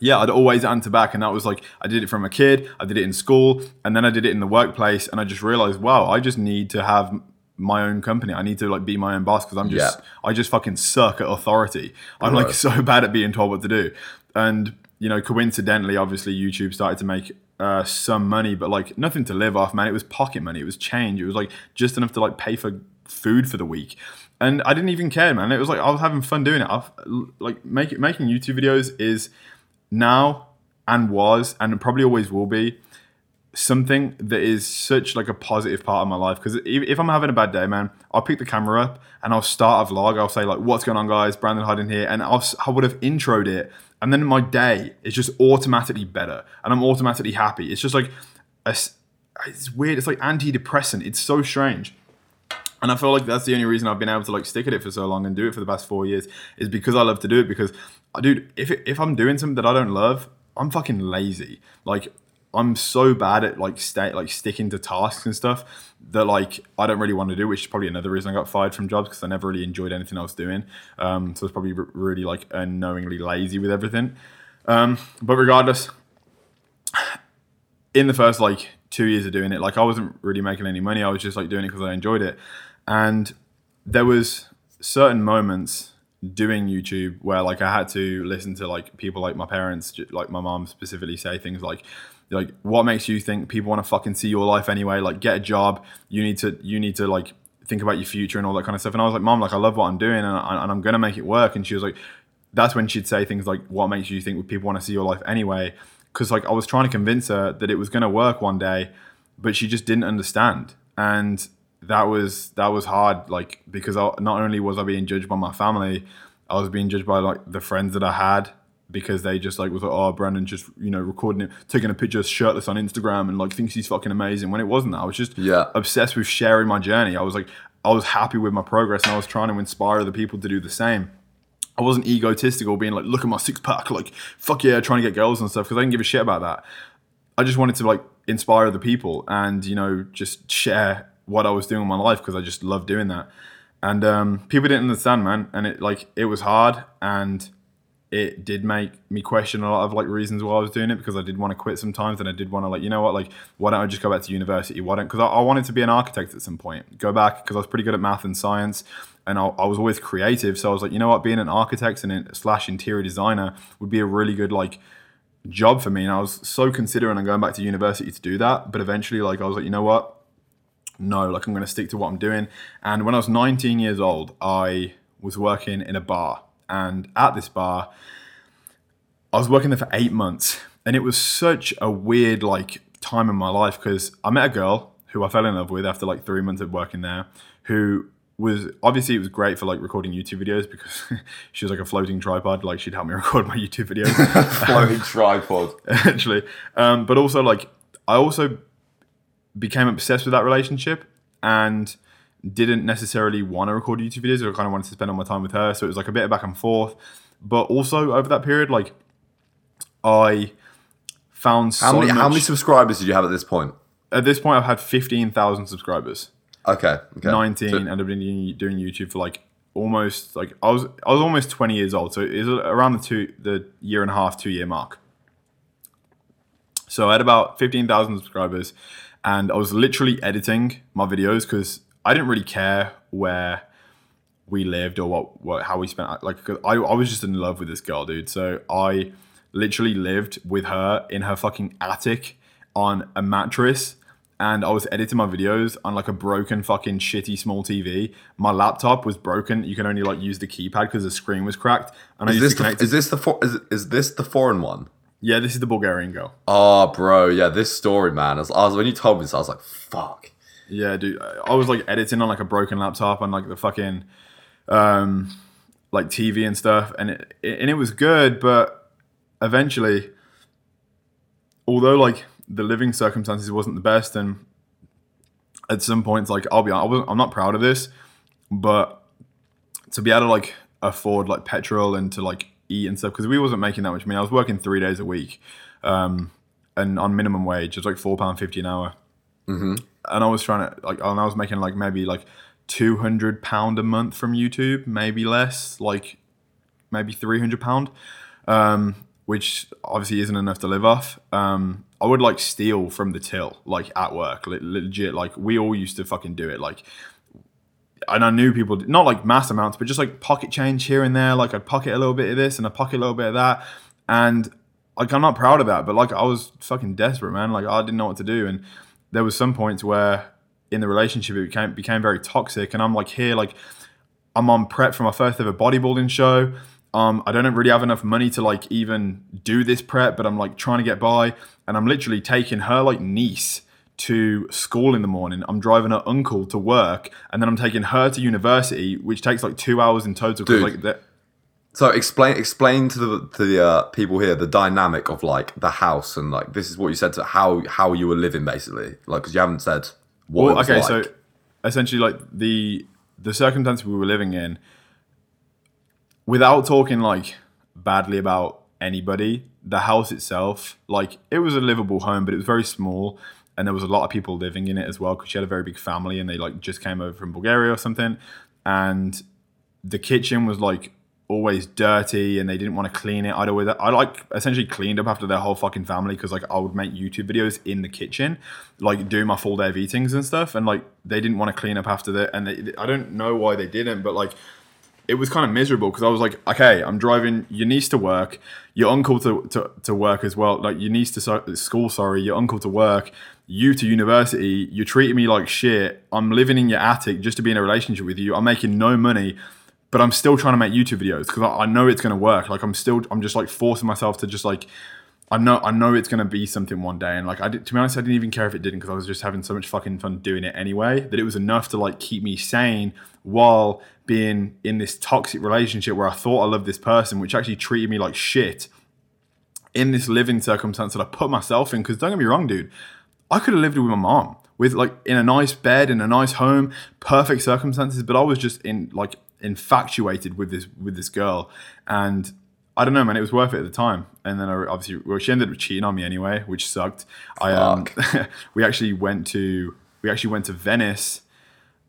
Yeah, I'd always answer back, and that was like I did it from a kid. I did it in school, and then I did it in the workplace, and I just realized, wow, I just need to have my own company. I need to like be my own boss because I'm just yeah. I just fucking suck at authority. I'm like so bad at being told what to do. And you know, coincidentally, obviously YouTube started to make uh, some money, but like nothing to live off, man. It was pocket money. It was change. It was like just enough to like pay for food for the week. And I didn't even care, man. It was like I was having fun doing it. I've, like make, making YouTube videos is now and was and probably always will be something that is such like a positive part of my life because if, I'm having a bad day, man, I'll pick the camera up and I'll start a vlog. I'll say like, "What's going on, guys? Brandon Harding here," and I'll, I would have introed it, and then my day is just automatically better, and I'm automatically happy. It's just like, a, it's weird. It's like antidepressant. It's so strange. And I feel like that's the only reason I've been able to like stick at it for so long and do it for the past four years is because I love to do it. Because, dude, if if I'm doing something that I don't love, I'm fucking lazy. Like I'm so bad at like stay like sticking to tasks and stuff that like I don't really want to do, which is probably another reason I got fired from jobs because I never really enjoyed anything I was doing. Um, so I was probably r- really like unknowingly lazy with everything. Um, but regardless, in the first like two years of doing it, like I wasn't really making any money. I was just like doing it because I enjoyed it, and there was certain moments doing YouTube where like I had to listen to like people like my parents, like my mom specifically, say things like like what makes you think people want to fucking see your life anyway? Like get a job. You need to you need to like think about your future and all that kind of stuff. And I was like, mom, like I love what I'm doing and, I, and I'm gonna make it work. And she was like, that's when she'd say things like, what makes you think people want to see your life anyway? Because like I was trying to convince her that it was gonna work one day, but she just didn't understand. And that was that was hard like because I, not only was I being judged by my family I was being judged by like the friends that I had because they just like was like oh Brandon just you know recording it taking a picture shirtless on Instagram and like thinks he's fucking amazing when it wasn't that I was just Yeah. obsessed with sharing my journey I was like I was happy with my progress and I was trying to inspire other people to do the same I wasn't egotistical being like look at my six pack like fuck yeah trying to get girls and stuff because I didn't give a shit about that I just wanted to like inspire other people and you know just share what I was doing in my life because I just love doing that. And um, people didn't understand, man. And it like it was hard, and it did make me question a lot of like reasons why I was doing it because I did want to quit sometimes, and I did want to like you know what like why don't I just go back to university? Why don't because I, I wanted to be an architect at some point, go back because I was pretty good at math and science. And I, I was always creative, so I was like, you know what, being an architect and in, slash interior designer would be a really good like job for me. And I was so considering on going back to university to do that, but eventually, like, I was like, you know what, no, like I'm going to stick to what I'm doing. And when I was 19 years old, I was working in a bar. And at this bar, I was working there for eight months. And it was such a weird, like, time in my life because I met a girl who I fell in love with after like three months of working there, who was obviously it was great for like recording YouTube videos because she was like a floating tripod, like she'd help me record my YouTube videos. Floating tripod. actually. Um, but also, like, I also became obsessed with that relationship and didn't necessarily want to record YouTube videos. I kind of wanted to spend all my time with her. So it was like a bit of back and forth. But also over that period, like, I found How so many much. how many subscribers did you have at this point? At this point, I've had 15,000 subscribers. Okay. okay. 19 So- and I've been doing YouTube for like almost like I was I was almost 20 years old so it was around the two the year and a half two year mark so I had about 15,000 subscribers and I was literally editing my videos because I didn't really care where we lived or what, what how we spent like 'cause I, I was just in love with this girl dude so I literally lived with her in her fucking attic on a mattress and I was editing my videos on like a broken fucking shitty small TV. My laptop was broken. You can only like use the keypad because the screen was cracked. And I Is used this the, is this the for, is, is this the foreign one? yeah, this is the Bulgarian girl. Oh, bro, yeah, this story, man. I was, I was when you told me this, I was like, fuck. Yeah, dude. I was like editing on like a broken laptop on like the fucking um like TV and stuff, and it and it was good, but eventually, although like the living circumstances wasn't the best, and at some points, like I'll be honest, I'm not proud of this, but to be able to like afford like petrol and to like eat and stuff because we wasn't making that much money. I was working three days a week, um, and on minimum wage, it was like four pound fifty an hour and I was trying to like, and I was making like maybe like two hundred pound a month from YouTube, maybe less, like maybe three hundred pound, um, which obviously isn't enough to live off. Um, I would like steal from the till, like at work, le- legit. Like we all used to fucking do it, like. And I knew people, not like mass amounts, but just like pocket change here and there. Like I'd pocket a little bit of this and I pocket a little bit of that, and like I'm not proud of that, but like I was fucking desperate, man. Like I didn't know what to do, and there was some points where in the relationship it became became very toxic, and I'm like here, like I'm on prep for my first ever bodybuilding show. Um, I don't really have enough money to like even do this prep, but I'm like trying to get by, and I'm literally taking her like niece to school in the morning. I'm driving her uncle to work, and then I'm taking her to university, which takes like two hours in total. Dude. like So explain explain to the to the uh, people here the dynamic of like the house and like this is what you said to how how you were living basically like because you haven't said what Well, okay, like. so essentially, like the the circumstances we were living in, without talking like badly about anybody, the house itself, like it was a livable home, but it was very small, and there was a lot of people living in it as well because she had a very big family, and they like just came over from Bulgaria or something, and the kitchen was like always dirty and they didn't want to clean it. I'd always I like essentially cleaned up after their whole fucking family because like I would make YouTube videos in the kitchen, like doing my full day of eatings and stuff, and like they didn't want to clean up after that, and they, I don't know why they didn't, but like it was kind of miserable because I was like, okay, I'm driving your niece to work, your uncle to, to, to work as well, like your niece to school, sorry, your uncle to work, you to university. You're treating me like shit. I'm living in your attic just to be in a relationship with you. I'm making no money, but I'm still trying to make YouTube videos because I, I know it's going to work. Like I'm still, I'm just like forcing myself to just like I know I know it's gonna be something one day, and like I did, to be honest, I didn't even care if it didn't because I was just having so much fucking fun doing it anyway. That it was enough to like keep me sane while being in this toxic relationship where I thought I loved this person, which actually treated me like shit. In this living circumstance that I put myself in, because don't get me wrong, dude, I could have lived with my mom with like in a nice bed in a nice home, perfect circumstances, but I was just in like infatuated with this with this girl and I don't know, man. It was worth it at the time, and then I obviously, well, she ended up cheating on me anyway, which sucked. I um, we actually went to we actually went to Venice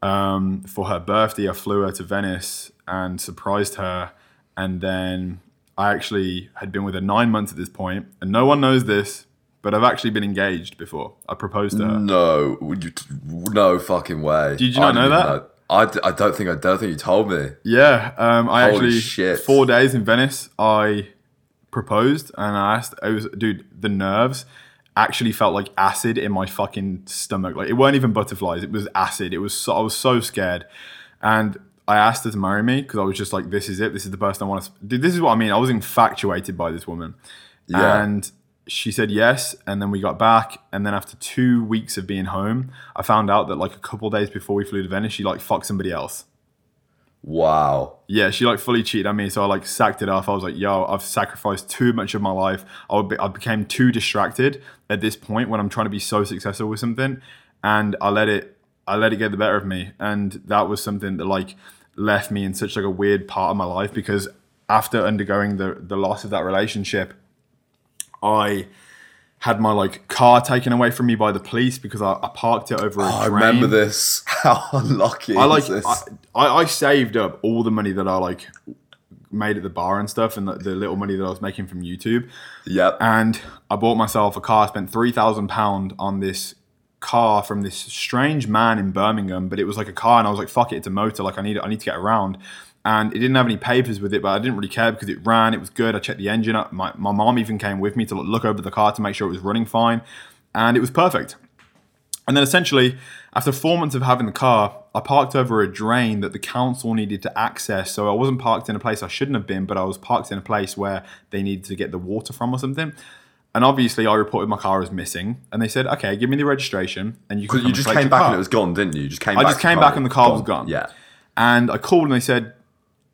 um, for her birthday. I flew her to Venice and surprised her, and then I actually had been with her nine months at this point, and no one knows this, but I've actually been engaged before. I proposed to her. No, you, no fucking way. Did you not know that? Know. I, I don't think I don't think you told me. Yeah, um, I Holy actually shit. four days in Venice. I proposed and I asked. I was dude. The nerves actually felt like acid in my fucking stomach. Like it weren't even butterflies. It was acid. It was. So, I was so scared, and I asked her to marry me because I was just like, this is it. This is the person I want to. Dude, this is what I mean. I was infatuated by this woman, yeah. and she said yes and then we got back and then after two weeks of being home i found out that like a couple days before we flew to venice she like fucked somebody else. Wow. Yeah she like fully cheated on me so i like sacked it off. I was like yo i've sacrificed too much of my life. I, be, I became too distracted at this point when i'm trying to be so successful with something and i let it i let it get the better of me and that was something that like left me in such like a weird part of my life because after undergoing the the loss of that relationship I had my like car taken away from me by the police because I, I parked it over a oh. I remember this. How unlucky! I like I, I, I, saved up all the money that I like made at the bar and stuff, and the, the little money that I was making from YouTube. Yep. And I bought myself a car. I Spent three thousand pound on this car from this strange man in Birmingham, but it was like a car, and I was like, "Fuck it, it's a motor. Like I need I need to get around." And it didn't have any papers with it, but I didn't really care because it ran, it was good. I checked the engine up. My, my mom even came with me to look over the car to make sure it was running fine, and it was perfect. And then essentially, after four months of having the car, I parked over a drain that the council needed to access. So I wasn't parked in a place I shouldn't have been, but I was parked in a place where they needed to get the water from or something. And obviously, I reported my car as missing, and they said, "Okay, give me the registration." And you, you just came back car. and it was gone, didn't you? you just came. I just came back and the car gone. was gone. Yeah. And I called and they said,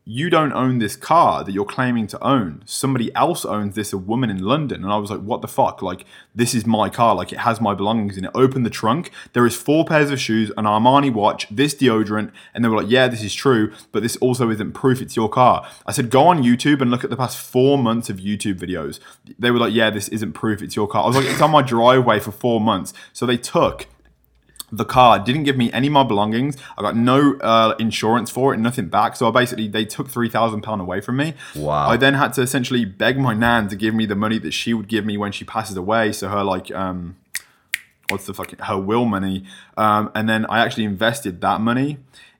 you don't own this car that you're claiming to own. Somebody else owns this, a woman in London. And I was like, what the fuck? Like, this is my car. Like, it has my belongings in it. Open the trunk. There is four pairs of shoes, an Armani watch, this deodorant. And they were like, yeah, this is true, but this also isn't proof it's your car. I said, go on YouTube and look at the past four months of YouTube videos. They were like, yeah, this isn't proof it's your car. I was like, it's on my driveway for four months. So they took the car didn't give me any of my belongings. I got no uh, insurance for it, and nothing back. So I basically, they took three thousand pound away from me. Wow. I then had to essentially beg my nan to give me the money that she would give me when she passes away. So her like um, what's the fucking her will money, um, and then I actually invested that money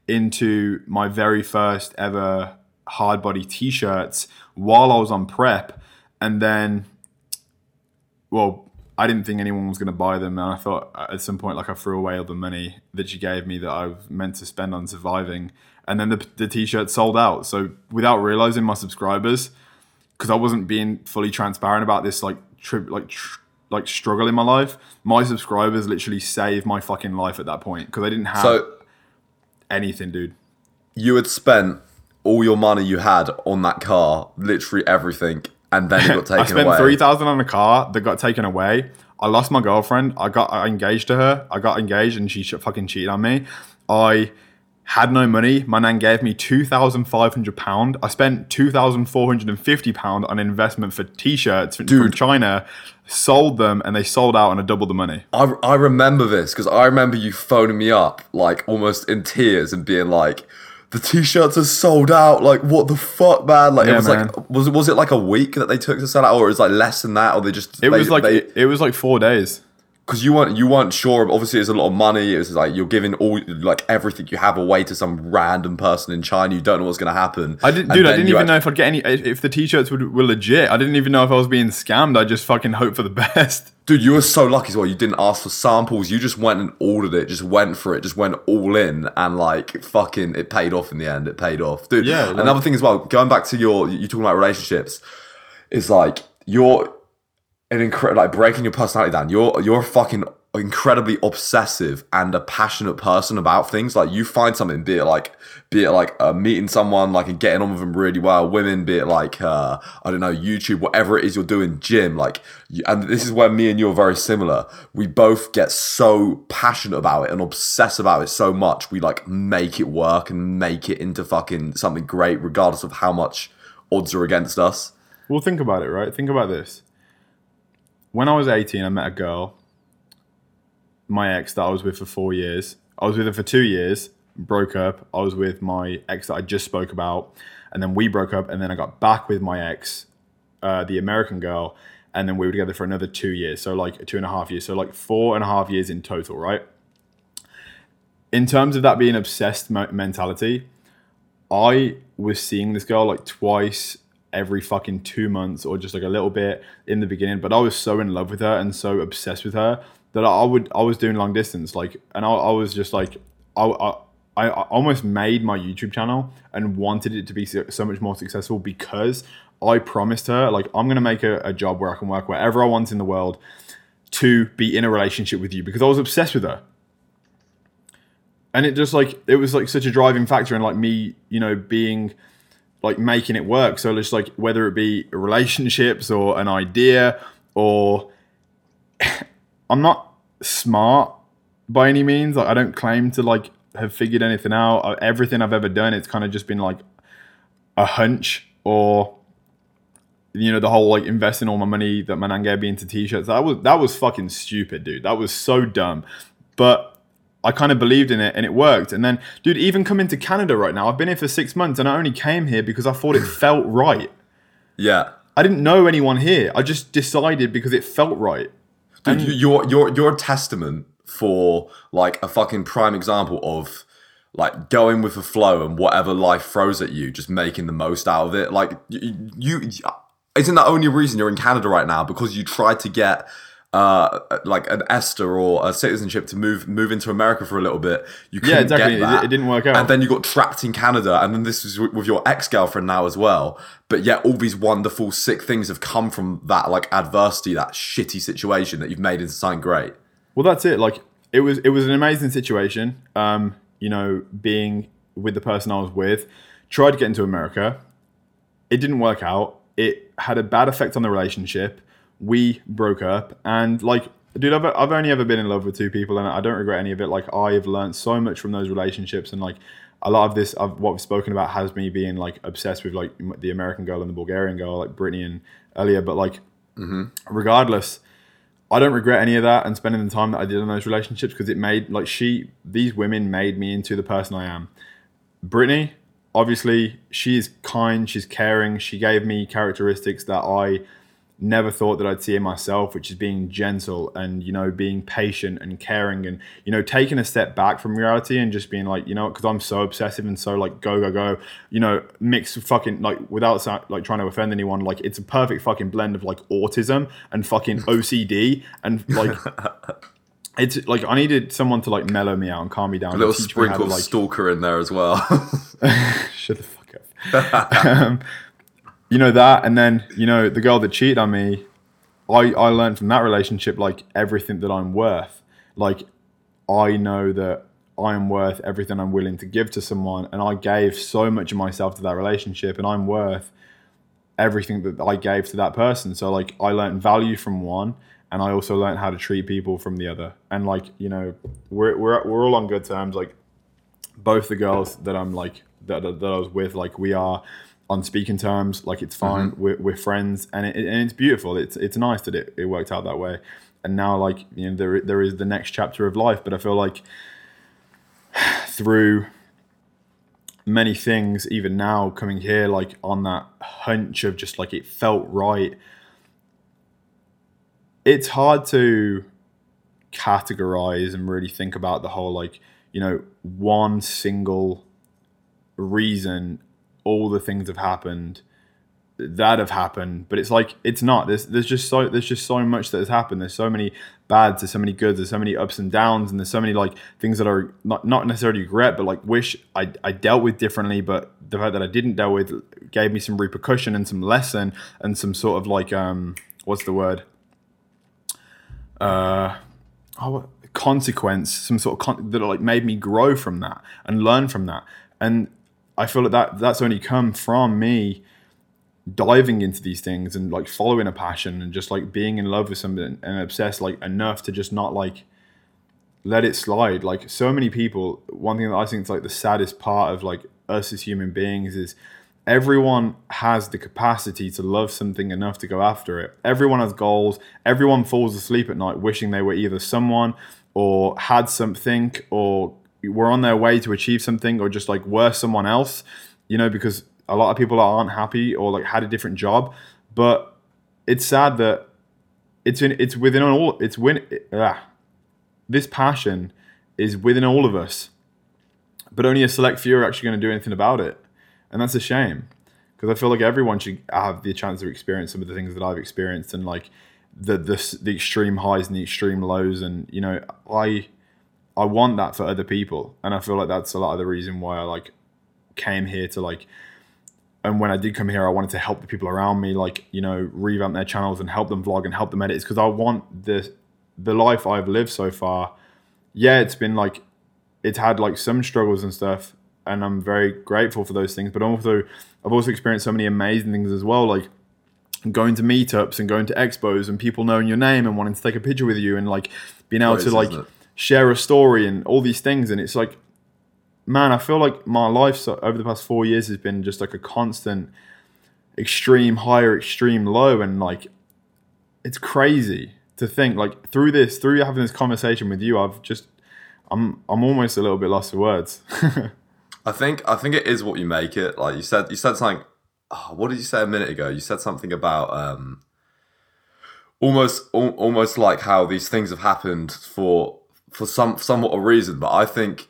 into my very first ever hard body t-shirts while I was on prep, and then well I didn't think anyone was going to buy them, and I thought uh, at some point, like I threw away all the money that she gave me that I was meant to spend on surviving, and then the the t-shirt sold out. So without realizing my subscribers, because I wasn't being fully transparent about this, like trip, like tr- like struggle in my life, my subscribers literally saved my fucking life at that point because I didn't have so, anything, dude. You had spent all your money you had on that car, literally everything, and then it got taken away. I spent three thousand on a car that got taken away. I lost my girlfriend. I got I engaged to her. I got engaged and she fucking cheated on me. I Had no money. My nan gave me two thousand five hundred pound. I spent two thousand four hundred and fifty pound on investment for t-shirts from China. Sold them and they sold out and I doubled the money. I, I remember this because I remember you phoning me up like almost in tears and being like, "The t-shirts are sold out." Like, what the fuck, man? Like, it was man. like, was it was it like a week that they took to sell out, or it was like less than that, or they just It was like it, it was like four days. Because you weren't you weren't sure. Obviously, it's a lot of money. It was like you're giving all like everything you have away to some random person in China. You don't know what's gonna happen. I didn't, And dude. I didn't even know if I'd get any. If if the t-shirts would, were legit, I didn't even know if I was being scammed. I just fucking hope for the best. Dude, you were so lucky as well. You didn't ask for samples. You just went and ordered it. Just went for it. Just went all in, and like fucking, it paid off in the end. It paid off, dude. Yeah, like- another thing as well. Going back to your, you talking about relationships, is like you're an incredible, like breaking your personality down. You're you're a fucking incredibly obsessive and a passionate person about things. Like you find something, be it like be it like uh, meeting someone, like and getting on with them really well. Women, be it like uh, I don't know, YouTube, whatever it is you're doing, gym. Like, you, and this is where me and you are very similar. We both get so passionate about it and obsess about it so much. We like make it work and make it into fucking something great, regardless of how much odds are against us. Well, think about it, right? Think about this. When I was 18, I met a girl, my ex that I was with for four years. I was with her for two years, broke up. I was with my ex that I just spoke about, and then we broke up, and then I got back with my ex, uh, the American girl, and then we were together for another two years. So, like two and a half years. So, like four and a half years in total, right? In terms of that being obsessed mentality, I was seeing this girl like twice every fucking two months or just like a little bit in the beginning, but I was so in love with her and so obsessed with her that I would I was doing long distance like and I, I was just like I, I I almost made my YouTube channel and wanted it to be so much more successful because I promised her like I'm gonna make a, a job where I can work wherever I want in the world to be in a relationship with you because I was obsessed with her. And it just like it was like such a driving factor in like me you know being like making it work. So just like whether it be relationships or an idea or i'm not smart by any means. Like i don't claim to like have figured anything out. Uh, everything i've ever done it's kind of just been like a hunch or you know the whole like investing all my money that my nan gave me into t-shirts. That was that was fucking stupid dude. That was so dumb. But I kind of believed in it and it worked. And then, dude, even coming to Canada right now, I've been here for six months and I only came here because I thought it felt right. Yeah. I didn't know anyone here. I just decided because it felt right. Dude, you- you're you're you're a testament for like a fucking prime example of like going with the flow and whatever life throws at you, just making the most out of it. Like you, you isn't the only reason you're in Canada right now because you tried to get uh like an ESTA or a citizenship to move move into America for a little bit. You Yeah, exactly. get It- that. it didn't work out. And then you got trapped in Canada, and then this is with with your ex girlfriend now as well. But yet, all these wonderful, sick things have come from that like adversity, that shitty situation that you've made into something great. Well, that's it. Like it was, it was an amazing situation. Um, you know, being with the person I was with, tried to get into America. It didn't work out. It had a bad effect on the relationship. We broke up, and like, dude, I've, I've only ever been in love with two people, and I don't regret any of it. Like, I've learned so much from those relationships, and like, a lot of this, of what we've spoken about, has me being like obsessed with like the American girl and the Bulgarian girl, like Brittany and earlier. But like, mm-hmm. regardless, I don't regret any of that and spending the time that I did in those relationships because it made like she these women made me into the person I am. Brittany, obviously, she is kind, she's caring, she gave me characteristics that I never thought that I'd see in myself, which is being gentle and you know being patient and caring and you know taking a step back from reality and just being like you know because I'm so obsessive and so like go go go you know mix fucking like without like trying to offend anyone like it's a perfect fucking blend of like autism and fucking OCD and like it's like I needed someone to like mellow me out and calm me down A little and teach me how to, sprinkle of like stalker in there as well. shut the fuck up. um, you know that, and then you know the girl that cheated on me. I I learned from that relationship like everything that I'm worth. Like I know that I am worth everything I'm willing to give to someone, and I gave so much of myself to that relationship, and I'm worth everything that I gave to that person. So like I learned value from one, and I also learned how to treat people from the other. And like you know, we're we're we're all on good terms. Like both the girls that I'm like that, that I was with, like we are on speaking terms. Like it's fine. Mm-hmm. We're, we're friends, and it, and it's beautiful. It's it's nice that it, it worked out that way. And now, like you know, there there is the next chapter of life. But I feel like through many things, even now coming here, like on that hunch of just like it felt right. It's hard to categorize and really think about the whole like you know one single reason all the things have happened that have happened but it's like it's not. There's there's just so there's just so much that has happened. There's so many bads there's so many goods there's so many ups and downs and there's so many like things that are not, not necessarily regret but like wish I, I dealt with differently but the fact that I didn't deal with gave me some repercussion and some lesson and some sort of like um what's the word? Uh oh, consequence some sort of con- that like made me grow from that and learn from that. And I feel like that that's only come from me diving into these things and like following a passion and just like being in love with something and obsessed like enough to just not like let it slide. Like so many people, one thing that I think is like the saddest part of like us as human beings is everyone has the capacity to love something enough to go after it. Everyone has goals. Everyone falls asleep at night wishing they were either someone or had something or were on their way to achieve something or just like were someone else, you know, because a lot of people aren't happy or like had a different job. But it's sad that it's in it's within all it's when ah, this passion is within all of us, but only a select few are actually going to do anything about it, and that's a shame because I feel like everyone should have the chance to experience some of the things that I've experienced and like the the the extreme highs and the extreme lows, and you know I I want that for other people, and I feel like that's a lot of the reason why I like came here to like. And when I did come here, I wanted to help the people around me, like you know, revamp their channels and help them vlog and help them edit, It's because I want the the life I've lived so far. Yeah, it's been like it's had like some struggles and stuff, and I'm very grateful for those things. But also, I've also experienced so many amazing things as well, like going to meetups and going to expos and people knowing your name and wanting to take a picture with you and like being able to like? Share a story and all these things and it's like man i feel like my life so, over the past four years has been just like a constant extreme higher extreme low and like it's crazy to think like through this through having this conversation with you i've just i'm i'm almost a little bit lost for words I think I think it is what you make it. Like you said, you said something. Oh, what did you say a minute ago? You said something about um, almost al- almost like how these things have happened for for some somewhat a reason. But I think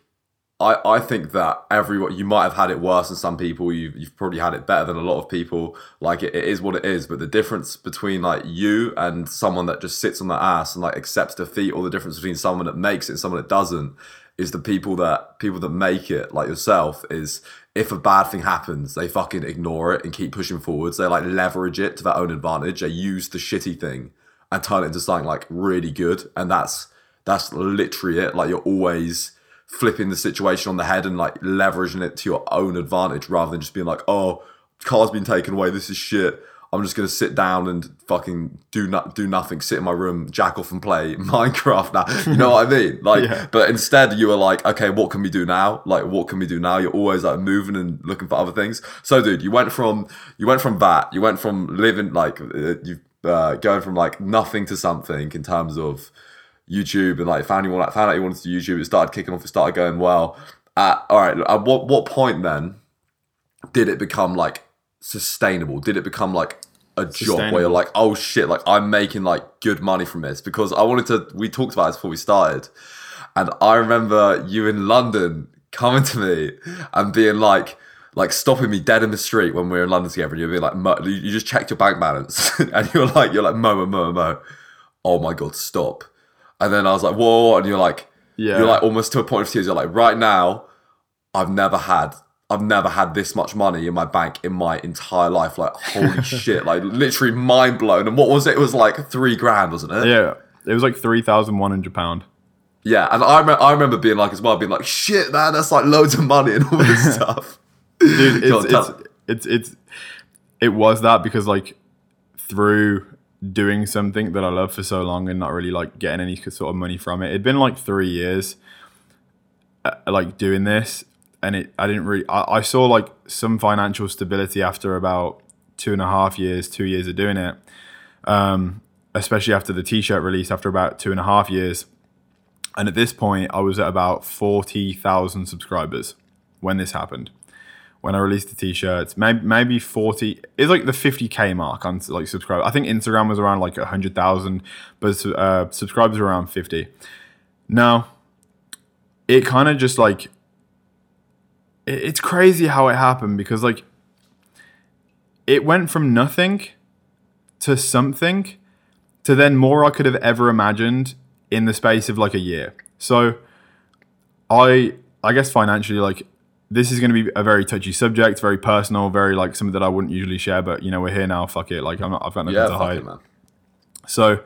I I think that everyone you might have had it worse than some people. you've, you've probably had it better than a lot of people. Like it, it is what it is. But the difference between like you and someone that just sits on their ass and like accepts defeat, or the difference between someone that makes it and someone that doesn't, is the people that people that make it like yourself is if a bad thing happens they fucking ignore it and keep pushing forwards they like leverage it to their own advantage they use the shitty thing and turn it into something like really good and that's that's literally it. Like you're always flipping the situation on the head and like leveraging it to your own advantage rather than just being like oh car's been taken away. This is shit. I'm just gonna sit down and fucking do not do nothing sit in my room jack off and play minecraft now. You know what i mean? Like Yeah. but instead you were like okay what can we do now? Like what can we do now? You're always like moving and looking for other things. So dude you went from you went from that you went from living like uh, you uh, going from like nothing to something in terms of YouTube and like found you want found out you wanted to do YouTube. It started kicking off. It started going well. Uh, all right. At what what point then did it become like sustainable? Did it become like a job where you're like, oh shit, like I'm making like good money from this? Because I wanted to. We talked about this before we started, and I remember you in London coming to me and being like. Like stopping me dead in the street when we were in London together, and you'd be like, Mo, you you just checked your bank balance, and you're like, you're like, Mo, Mo, Mo, Mo, oh my god, stop. And then I was like, whoa, and you're like, Yeah. you're like almost to a point of tears. You're like, right now, I've never had, I've never had this much money in my bank in my entire life. Like, holy shit, like literally mind blown. And what was it? It was like three grand, wasn't it? yeah it was like 3100 pound Yeah. And I, I remember being like, as well, being like, shit, man, that's like loads of money and all this stuff. dude it's, it's, it's it's it was that because like through doing something that I love for so long and not really like getting any sort of money from it it'd been like three years uh, like doing this and it I didn't really I, I saw like some financial stability after about two and a half years, two years of doing it. Um, especially after the t-shirt release after about two and a half years. And at this point, I was at about forty thousand subscribers when this happened. When I released the t-shirts, maybe maybe forty. It's like the fifty k mark on like subscribe. I think Instagram was around like hundred thousand, but uh, subscribers around fifty. Now, it kind of just like it- it's crazy how it happened because like it went from nothing to something to then more I could have ever imagined in the space of like a year. So I I guess financially like this is going to be a very touchy subject, very personal, very like something that I wouldn't usually share, but you know we're here now. Fuck it, like I'm not, I've got nothing Yeah, to fuck hide. it, man. So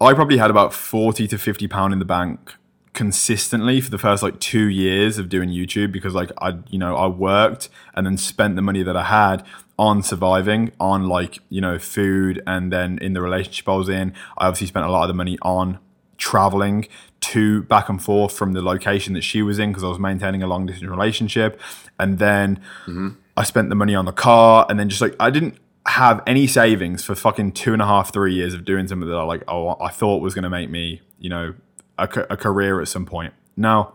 I probably had about 40 to 50 pound in the bank consistently for the first like 2 years of doing YouTube because like I you know I worked and then spent the money that I had on surviving on like you know food and then in the relationship I was in I obviously spent a lot of the money on traveling to back and forth from the location that she was in because I was maintaining a long distance relationship and then mm-hmm. I spent the money on the car and then just like I didn't have any savings for fucking two and a half, three years of doing something that I like, oh, I thought was going to make me, you know, a, a career at some point. Now,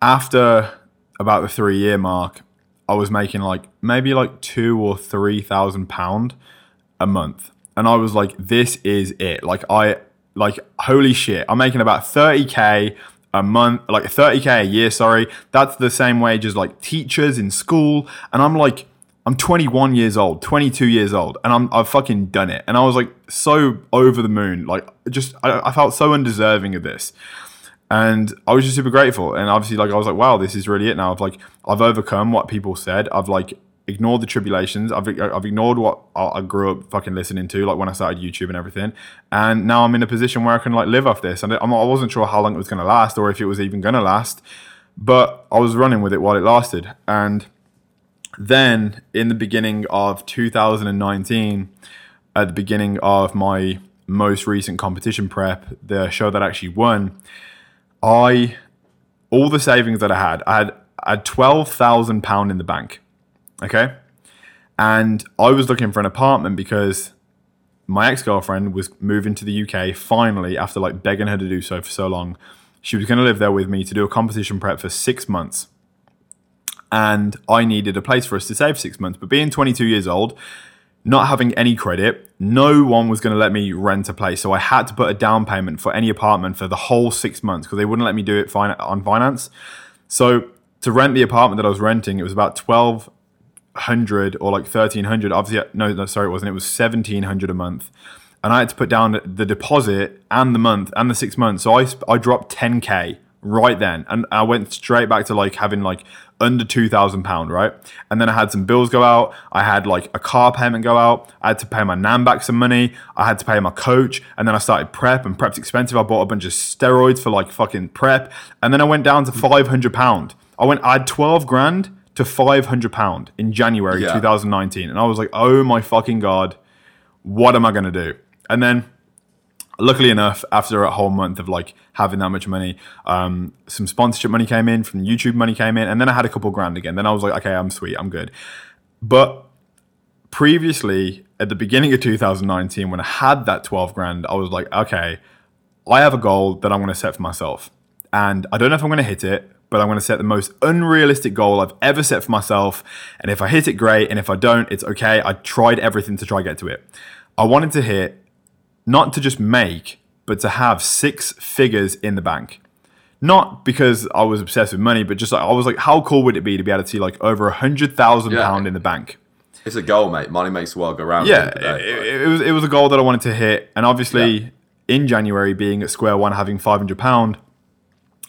after about the three year mark, I was making like maybe like two or three thousand pound a month. And I was like, this is it. Like I like holy shit. I'm making about 30k a month, like 30k a year, sorry. That's the same wage as like teachers in school. And I'm like, I'm 21 years old, 22 years old, and I'm I've fucking done it. And I was like so over the moon. Like just I, I felt so undeserving of this and I was just super grateful. And obviously, like I was like, wow, this is really it now. I've like I've overcome what people said. I've like ignored the tribulations. I've I've ignored what I grew up fucking listening to, like when I started YouTube and everything. And now I'm in a position where I can like live off this. And I'm, I wasn't sure how long it was going to last or if it was even going to last, but I was running with it while it lasted. And then in the beginning of 2019, at the beginning of my most recent competition prep, the show that I actually won, I all the savings that I had, I had I had twelve thousand pound in the bank. Okay. And I was looking for an apartment because my ex-girlfriend was moving to the UK finally after like begging her to do so for so long. She was going to live there with me to do a competition prep for 6 months. And I needed a place for us to save 6 months, but being 22 years old, not having any credit, no one was going to let me rent a place. So I had to put a down payment for any apartment for the whole six months because they wouldn't let me do it fin- on finance. So to rent the apartment that I was renting, it was about twelve hundred or like thirteen hundred. Obviously, no, no, sorry, it wasn't. It was seventeen hundred a month, and I had to put down the deposit and the month and the six months. So I I dropped ten k right then, and I went straight back to like having like under two thousand pound, right? And then I had some bills go out. I had like a car payment go out. I had to pay my nan back some money. I had to pay my coach, and then I started prep, and prep's expensive. I bought a bunch of steroids for like fucking prep, and then I went down to five hundred pound. I went, I had twelve grand to five hundred pound in January Yeah. 2019, and I was like, oh my fucking god, what am I gonna do? And then luckily enough, after a whole month of like having that much money, um, some sponsorship money came in, from YouTube money came in, and then I had a couple grand again. Then I was like, okay, I'm sweet, I'm good. But previously, at the beginning of 2019, when I had that 12 grand, I was like, okay, I have a goal that I'm going to set for myself. And I don't know if I'm going to hit it, but I'm going to set the most unrealistic goal I've ever set for myself. And if I hit it, great. And if I don't, it's okay. I tried everything to try get to it. I wanted to hit, not to just make, but to have six figures in the bank. Not because I was obsessed with money, but just like I was like, how cool would it be to be able to see like over a hundred thousand Yeah. pound in the bank? It's a goal, mate. Money makes the world go round. Yeah, at the end of the day. it, it- it was it was a goal that I wanted to hit, and obviously in January, being at square one, having five hundred pound,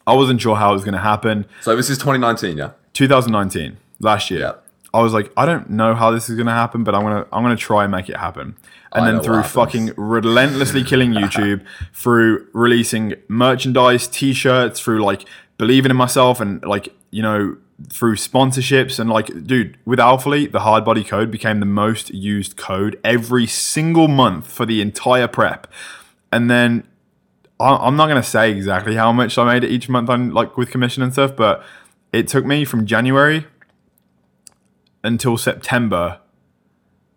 I wasn't sure how it was going to happen. So this is 2019, yeah. 2019, last year, Yeah. I was like, I don't know how this is going to happen, but I'm gonna I'm gonna try and make it happen. And I then through fucking relentlessly killing YouTube, through releasing merchandise, t-shirts, through like believing in myself, and like you know through sponsorships and like dude with Alphalete, the hard body code became the most used code every single month for the entire prep. And then I'm not gonna say exactly how much I made each month on like with commission and stuff, but it took me from January until September,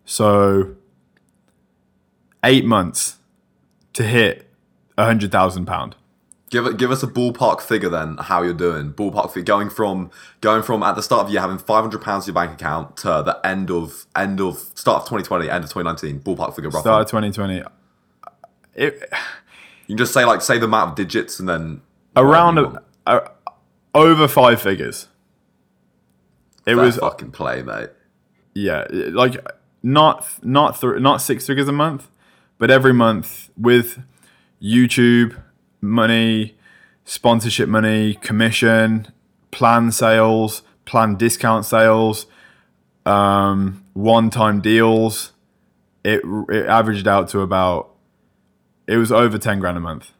so eight months to hit a hundred thousand pound. Give it, give us a ballpark figure then. How you're doing? Ballpark figure going from going from at the start of the year having 500 pounds in your bank account to the end of end of start of 2020, end of 2019. Ballpark figure roughly. Start of 2020. It, You can just say like say the amount of digits and then around a, a, over five figures. It Fair was fucking play, mate. yeah, like not not th- not six figures a month, but every month with YouTube money, sponsorship money, commission, plan sales, plan discount sales, um, one-time deals. It it averaged out to about it was over ten grand a month.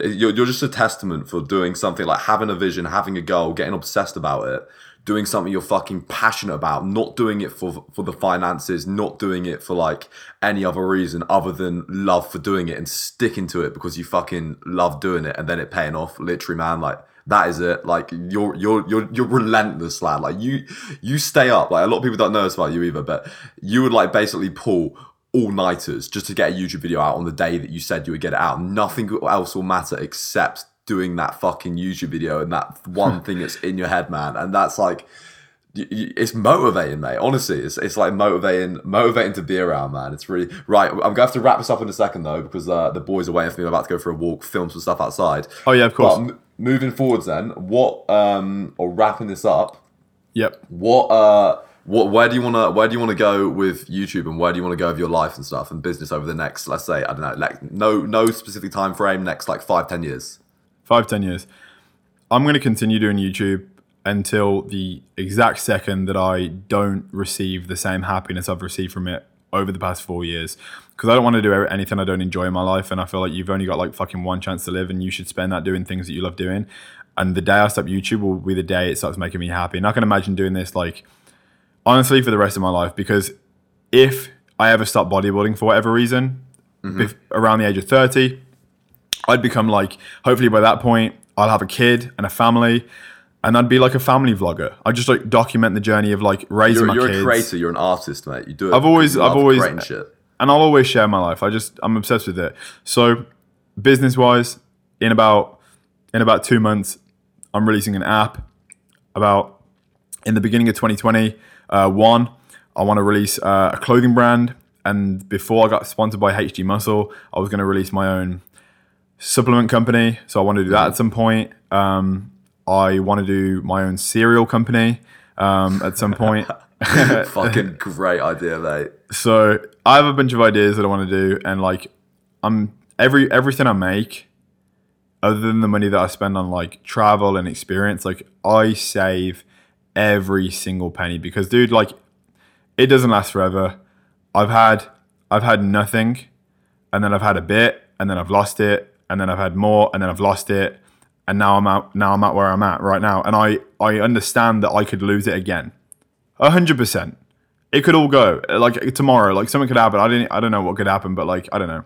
You're, you're just a testament for doing something like having a vision, having a goal, getting obsessed about it, doing something you're fucking passionate about, not doing it for for the finances, not doing it for like any other reason other than love for doing it and sticking to it because you fucking love doing it and then it paying off. Literally, man, like that is it. Like you're you're you're you're relentless, lad. Like you you stay up. Like a lot of people don't know this about you either, but you would like basically pull all nighters just to get a YouTube video out on the day that you said you would get it out. Nothing else will matter except doing that fucking YouTube video and that one thing that's in your head, man. And that's like, it's motivating, mate. Honestly, it's, it's like motivating, motivating to be around, man. It's really right. I'm gonna have to wrap this up in a second though because uh, the boys are waiting for me. I'm about to go for a walk, film some stuff outside. Oh yeah, of course. But m- moving forwards, then what? Um, or wrapping this up. yep. What uh what where do you wanna where do you wanna go with YouTube and where do you wanna go with your life and stuff and business over the next let's say I don't know like no no specific time frame next like five ten years. five ten years. I'm going to continue doing youtube until the exact second that i don't receive the same happiness i've received from it over the past four years. Because i don't want to do anything i don't enjoy in my life and i feel like you've only got like fucking one chance to live and you should spend that doing things that you love doing. And the day i stop youtube will be the day it starts making me happy. And i can imagine doing this like honestly for the rest of my life because if i ever stop bodybuilding for whatever reason mm-hmm. bef- around the age of 30 I'd become like, hopefully by that point, I'll have a kid and a family, and I'd be like a family vlogger. I just like document the journey of like raising You're, my you're kids. a creator, you're an artist, mate. You do it. I've always- I've always- and I'll always share my life. I just I'm obsessed with it. So business wise, in about in about two months, I'm releasing an app. About in the beginning of 2020, uh, one I want to release uh, a clothing brand. And before I got sponsored by HG Muscle, I was going to release my own supplement company. So I want to do that at some point. Um, I want to do my own cereal company um, at some point. Fucking great idea, mate. so I have a bunch of ideas that I want to do, and like I'm every everything I make, other than the money that I spend on like travel and experience, like I save every single penny because, dude, like it doesn't last forever. I've had I've had nothing, and then I've had a bit, and then I've lost it, and then I've had more, and then I've lost it, and now I'm out. Now I'm at where I'm at right now, and I I understand that I could lose it again, a hundred percent. It could all go like tomorrow. Like something could happen. I didn't. I don't know what could happen, but like I don't know.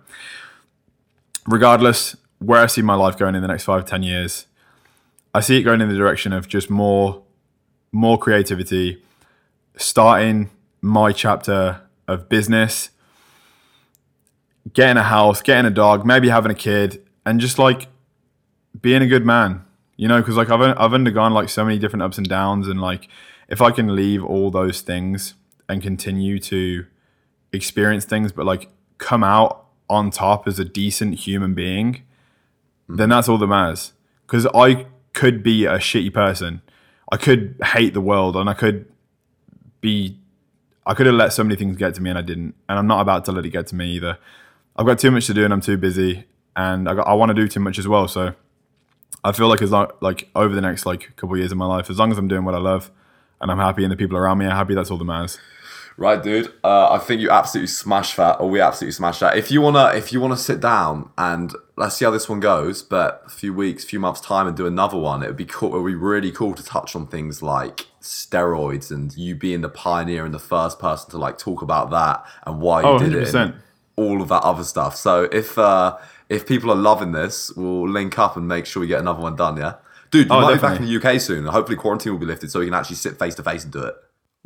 Regardless, where I see my life going in the next five ten years, I see it going in the direction of just more, more creativity, starting my chapter of business, getting a house, getting a dog, maybe having a kid, and just like being a good man. You know, because like I've I've undergone like so many different ups and downs, and like if I can leave all those things and continue to experience things, but like come out on top as a decent human being, then that's all that matters. Because I could be a shitty person, I could hate the world, and I could be, I could have let so many things get to me, and I didn't. And I'm not about to let it get to me either. I've got too much to do, and I'm too busy, and I got, I want to do too much as well. So I feel like as long, like over the next like couple of years of my life, as long as I'm doing what I love, and I'm happy, and the people around me are happy, that's all that matters. Right, dude. Uh, I think you absolutely smashed that, or we absolutely smashed that. If you wanna, if you wanna sit down and let's see how this one goes, but a few weeks, few months time, and do another one, it would be cool. It would be really cool to touch on things like steroids and you being the pioneer and the first person to like talk about that and why you Oh, did it. 100%. and all of that other stuff. So if uh, if people are loving this, we'll link up and make sure we get another one done. Yeah, dude, you Oh, might be back in the UK soon. Hopefully, quarantine will be lifted so we can actually sit face to face and do it.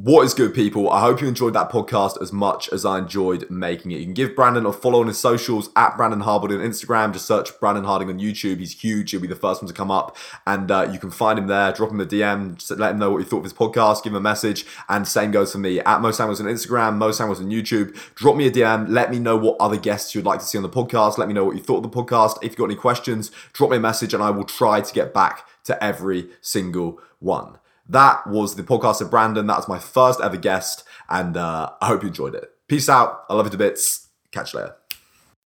What is good, people? I hope you enjoyed that podcast as much as I enjoyed making it. You can give Brandon a follow on his socials at Brandon Harding on Instagram. Just search Brandon Harding on YouTube. He's huge. He'll be the first one to come up. And uh, you can find him there. Drop him a DM. Just let him know what you thought of his podcast. Give him a message. And same goes for me at Mo Samuels on Instagram, Mo Samuels on YouTube. Drop me a DM. Let me know what other guests you'd like to see on the podcast. Let me know what you thought of the podcast. If you've got any questions, drop me a message and I will try to get back to every single one. That was the podcast of Brandon. That was my first ever guest, and uh, I hope you enjoyed it. Peace out. I love you to bits. Catch you later.